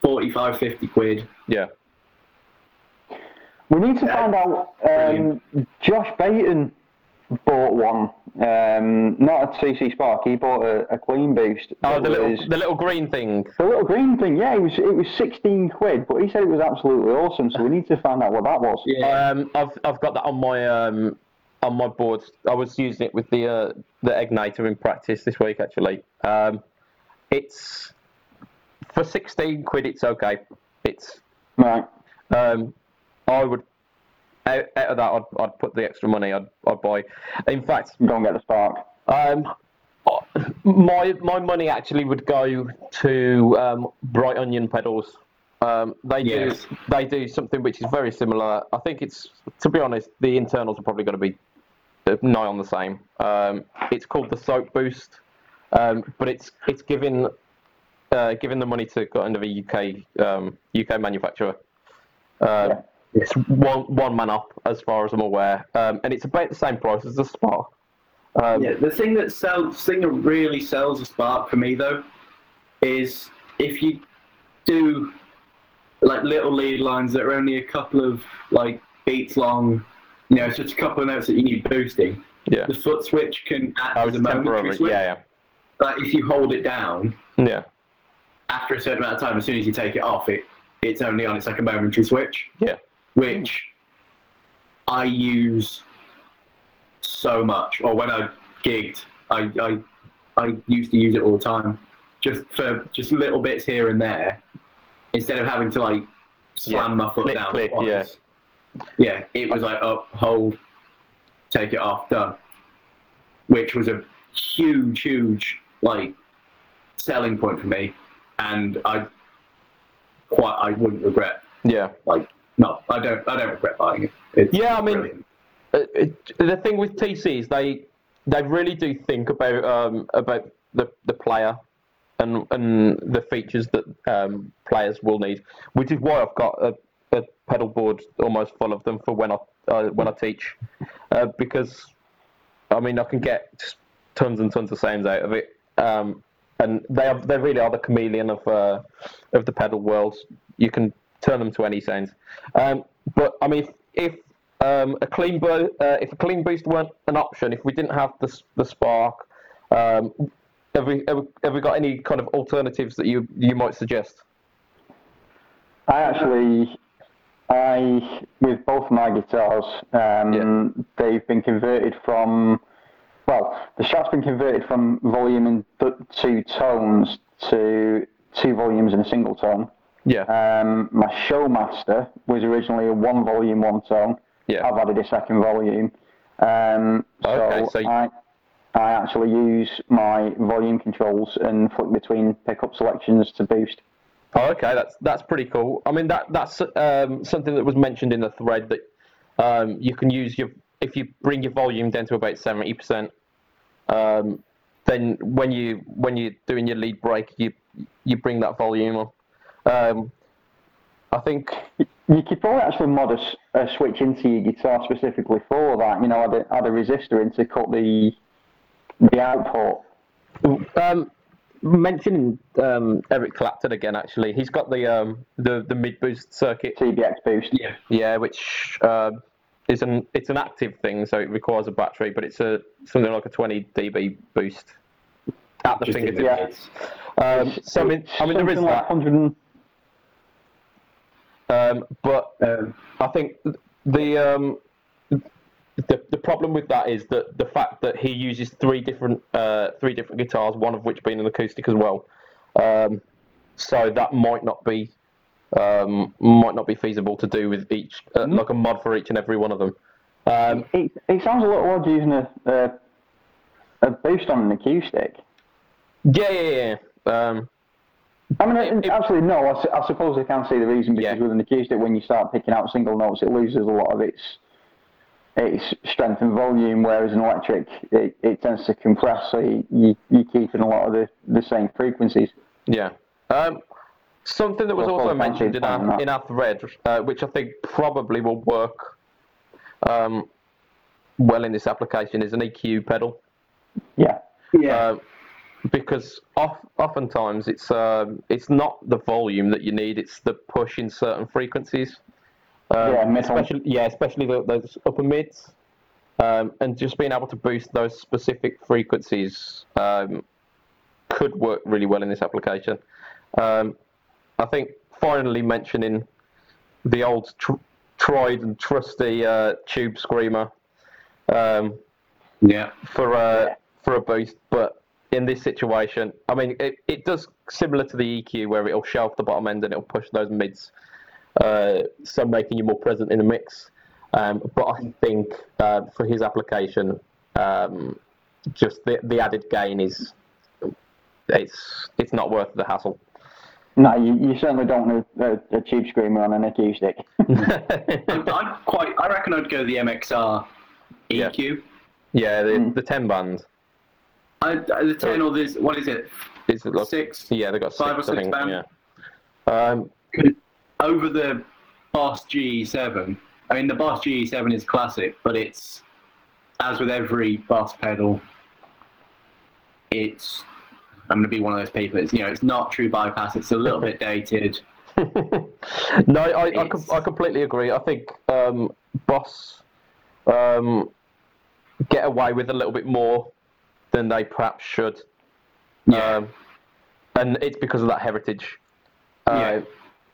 45, 50 quid. yeah, we need to find out. Um, Josh Bayton bought one. Um, not a TC Spark. He bought a, a Clean Boost. Oh, the little was- the little green thing. The little green thing, yeah, it was it was sixteen quid, but he said it was absolutely awesome. So we need to find out what that was. Yeah. Um, I've I've got that on my um on my board. I was using it with the uh, the Egnater in practice this week actually. Um, it's for sixteen quid. It's okay. It's Right. um, I would out, out of that I'd, I'd put the extra money I'd, I'd buy. In fact, Go and get the Spark. Um, my my money actually would go to um, Bright Onion pedals. Um, they Yes. do they do something which is very similar. I think it's to be honest, the internals are probably going to be uh, nigh on the same. Um, it's called the Soap Boost, um, but it's it's giving uh, giving the money to kind of a UK um, UK manufacturer. Um, Yeah. It's one one man up as far as I'm aware, um, and it's about the same price as the Spark. Um, Yeah, the thing that sells, thing that really sells a spark for me though, is if you do like little lead lines that are only a couple of like beats long, you know, it's just a couple of notes that you need boosting. yeah. The foot switch can act Oh, as a momentary temporary. switch. Yeah, Like if you hold it down yeah, yeah, after a certain amount of time, as soon as you take it off, it it's only on. It's like a momentary switch, yeah. Which I use so much. Or when I gigged, I, I I used to use it all the time, just for just little bits here and there, instead of having to like slam Yeah. my foot Click, down. click, twice. yeah. It was like up, hold, take it off, done. Which was a huge, huge like selling point for me, and I quite I wouldn't regret Yeah, like no, I don't I don't regret buying it. It's Yeah, I mean- Uh, it, the thing with TCs, they they really do think about um, about the, the player and and the features that um, players will need, which is why I've got a, a pedal board almost full of them for when I uh, when I teach, uh, because I mean I can get tons and tons of sounds out of it, um, and they are they really are the chameleon of uh, of the pedal world. You can turn them to any sounds, um, but I mean if, if um, a clean bo- uh, if a clean boost weren't an option, if we didn't have the the spark, um, have we have we, have we got any kind of alternatives that you you might suggest? I actually, I with both my guitars, um, they've been converted from. Well, the shot's been converted from volume and two tones to two volumes in a single tone. Yeah, Um, my Showmaster was originally a one volume, one song. yeah, I've added a second volume. Um, so, Okay, so you- I, I actually use my volume controls and flick between pickup selections to boost. Oh, okay, that's that's pretty cool. I mean, that that's um, something that was mentioned in the thread that um, you can use your if you bring your volume down to about seventy percent. Um, then when you when you're doing your lead break, you you bring that volume up. Um, I think you could probably actually mod a, s- a switch into your guitar specifically for that. You know, add a, add a resistor in to cut the the output. Um, mentioning um, Eric Clapton again, actually, he's got the um, the the mid boost circuit. TBX boost. Yeah. Yeah, which um, is an it's an active thing, so it requires a battery, but it's a something like a 20 dB boost at the Just fingertip. indicates. Um, so I mean, I mean there is Something like that, 100 and, um, but Um, I think the um, the the problem with that is that the fact that he uses three different uh, three different guitars, one of which being an acoustic as well. Um, so that might not be um, might not be feasible to do with each uh, like a mod for each and every one of them. Um, it, it sounds a little odd using a, a, a boost on an acoustic. yeah, yeah, yeah. Um, I mean, it, It- actually, no. I, su- I suppose I can see the reason because Yeah. with an acoustic, when you start picking out single notes, it loses a lot of its its strength and volume. Whereas an electric, it, it tends to compress, so you, you you keep in a lot of the, the same frequencies. Yeah. Um, something that was Well, also mentioned in our in our thread, uh, which I think probably will work um, well in this application, is an EQ pedal. Yeah. yeah. Uh, because off, oftentimes it's um, it's not the volume that you need; it's the push in certain frequencies. Um, Yeah, especially yeah, especially the, those upper mids, um, and just being able to boost those specific frequencies um, could work really well in this application. Um, I think finally mentioning the old tr- tried and trusty uh, tube screamer um, yeah. for a Yeah. for a boost, but in this situation, I mean, it, it does similar to the EQ where it'll shelf the bottom end and it'll push those mids, uh, so making you more present in the mix. Um, but I think uh, for his application, um, just the, the added gain is it's it's not worth the hassle. No, you, you certainly don't want a, a, a tube screamer on an acoustic. I'd, I'd quite. I reckon I'd go the MXR EQ. yeah, the, the ten band. I, I- the ten or this. What is it? It's like, Six. Yeah, they got Five or six, I six think. band? Yeah. Um, over the Boss GE7. I mean, the Boss GE7 is classic, but it's as with every Boss pedal, it's. I'm going to be one of those people. It's you know, it's not true bypass. It's a little bit dated. no, I, I, I completely agree. I think um, Boss um, get away with a little bit more than they perhaps should. Yeah. Um, and it's because of that heritage. Uh, Yeah.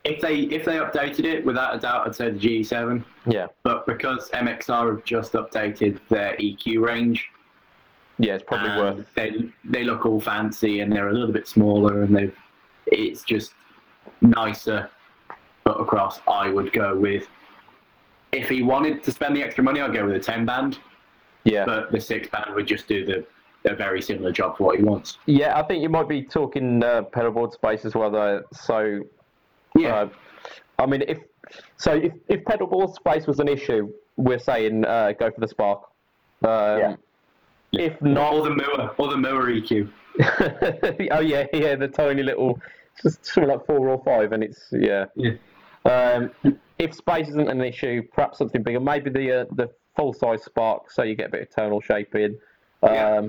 If they if they updated it, without a doubt, I'd say the GE7. yeah. But because MXR have just updated their EQ range, Yeah, it's probably worth. they they look all fancy and they're a little bit smaller and they it's just nicer put across. I would go with if he wanted to spend the extra money, I'd go with a ten band, Yeah. but the six band would just do the a very similar job for what he wants. Yeah, I think you might be talking uh, pedalboard space as well, though. So, Yeah, uh, I mean, if so, if if pedalboard space was an issue, we're saying uh, go for the Spark. Um, Yeah. If not, or the Mooer, or the Mooer E EQ. oh yeah, yeah, the tiny little, just something like four or five, and it's yeah. Yeah. Um, if space isn't an issue, perhaps something bigger. Maybe the uh, the full size spark, so you get a bit of tonal shaping. Um, Yeah.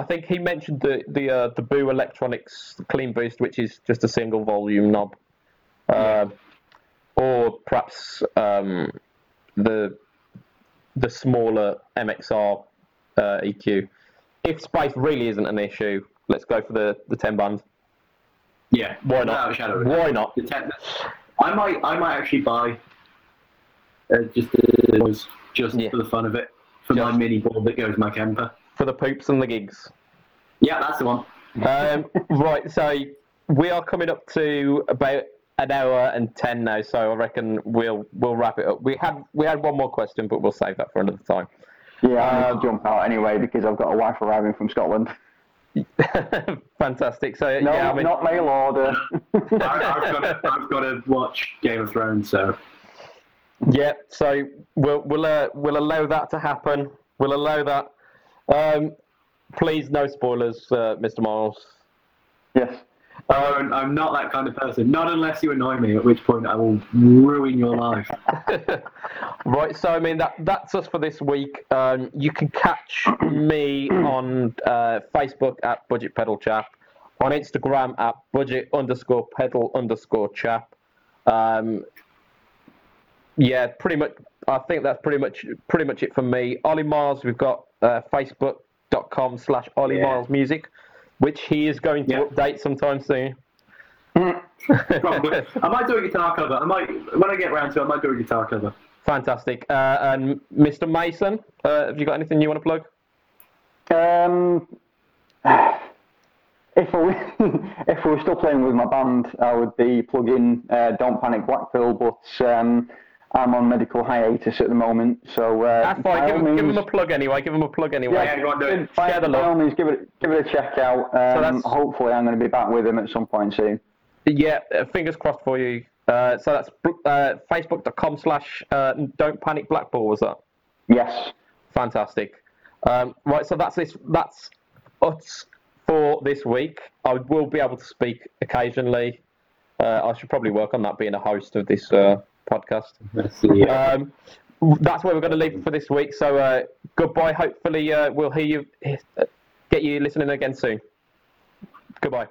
I think he mentioned the the uh, the Boo Electronics Clean Boost, which is just a single volume knob, um, or perhaps um, the the smaller MXR uh, EQ. If space really isn't an issue, let's go for the the ten band. Yeah, Why not? a shadow of a doubt. Why not? The ten, I might I might actually buy uh, just uh, just Yeah. for the fun of it for my mini board that goes my camper. For the poops and the gigs. Yeah, that's the one. Um, right, so we are coming up to about an hour and ten now, so I reckon we'll we'll wrap it up. We had we had one more question, but we'll save that for another time. Yeah, I need Um, jump out anyway because I've got a wife arriving from Scotland. Fantastic. So No, yeah, I mean, not mail order. I, I've, got to, I've got to watch Game of Thrones, so yeah. So we'll we'll uh, we'll allow that to happen. We'll allow that. Um, please, no spoilers, uh, Mr. Miles. yes. And I'm not that kind of person. Not unless you annoy me, at which point I will ruin your life. Right, so I mean that that's us for this week. Um, you can catch me on uh, Facebook at Budget Pedal Chap, on Instagram at Budget underscore Pedal underscore Chap. Um, yeah, pretty much. I think that's pretty much pretty much it for me. Ollie Miles, we've got uh, Facebook.com slash Ollie Yeah. Miles Music, which he is going to Yeah. update sometime soon. Probably. I might do a guitar cover. I might when I get round to it. I might do a guitar cover. Fantastic. Uh, and Mr. Mason, uh, have you got anything you want to plug? Um, if I were, if I were still playing with my band, I would be plugging uh, Don't Panic Blackpool, but um, I'm on medical hiatus at the moment. So uh, That's fine. by Give all him, give him a plug anyway. Give him a plug anyway. Yeah, go on, do it. by, Share the by all means, give it give it a check out. Um, that's- hopefully, I'm going to be back with him at some point soon. Yeah, uh, fingers crossed for you. Uh, so that's uh, facebook.com slash uh, don't panic blackpool, was that? Yes. Fantastic. Um, right, so that's this. That's us for this week. I will be able to speak occasionally. Uh, I should probably work on that being a host of this uh, podcast. Um, that's where we're going to leave for this week. So uh, goodbye. Hopefully, uh, we'll hear you, get you listening again soon. Goodbye.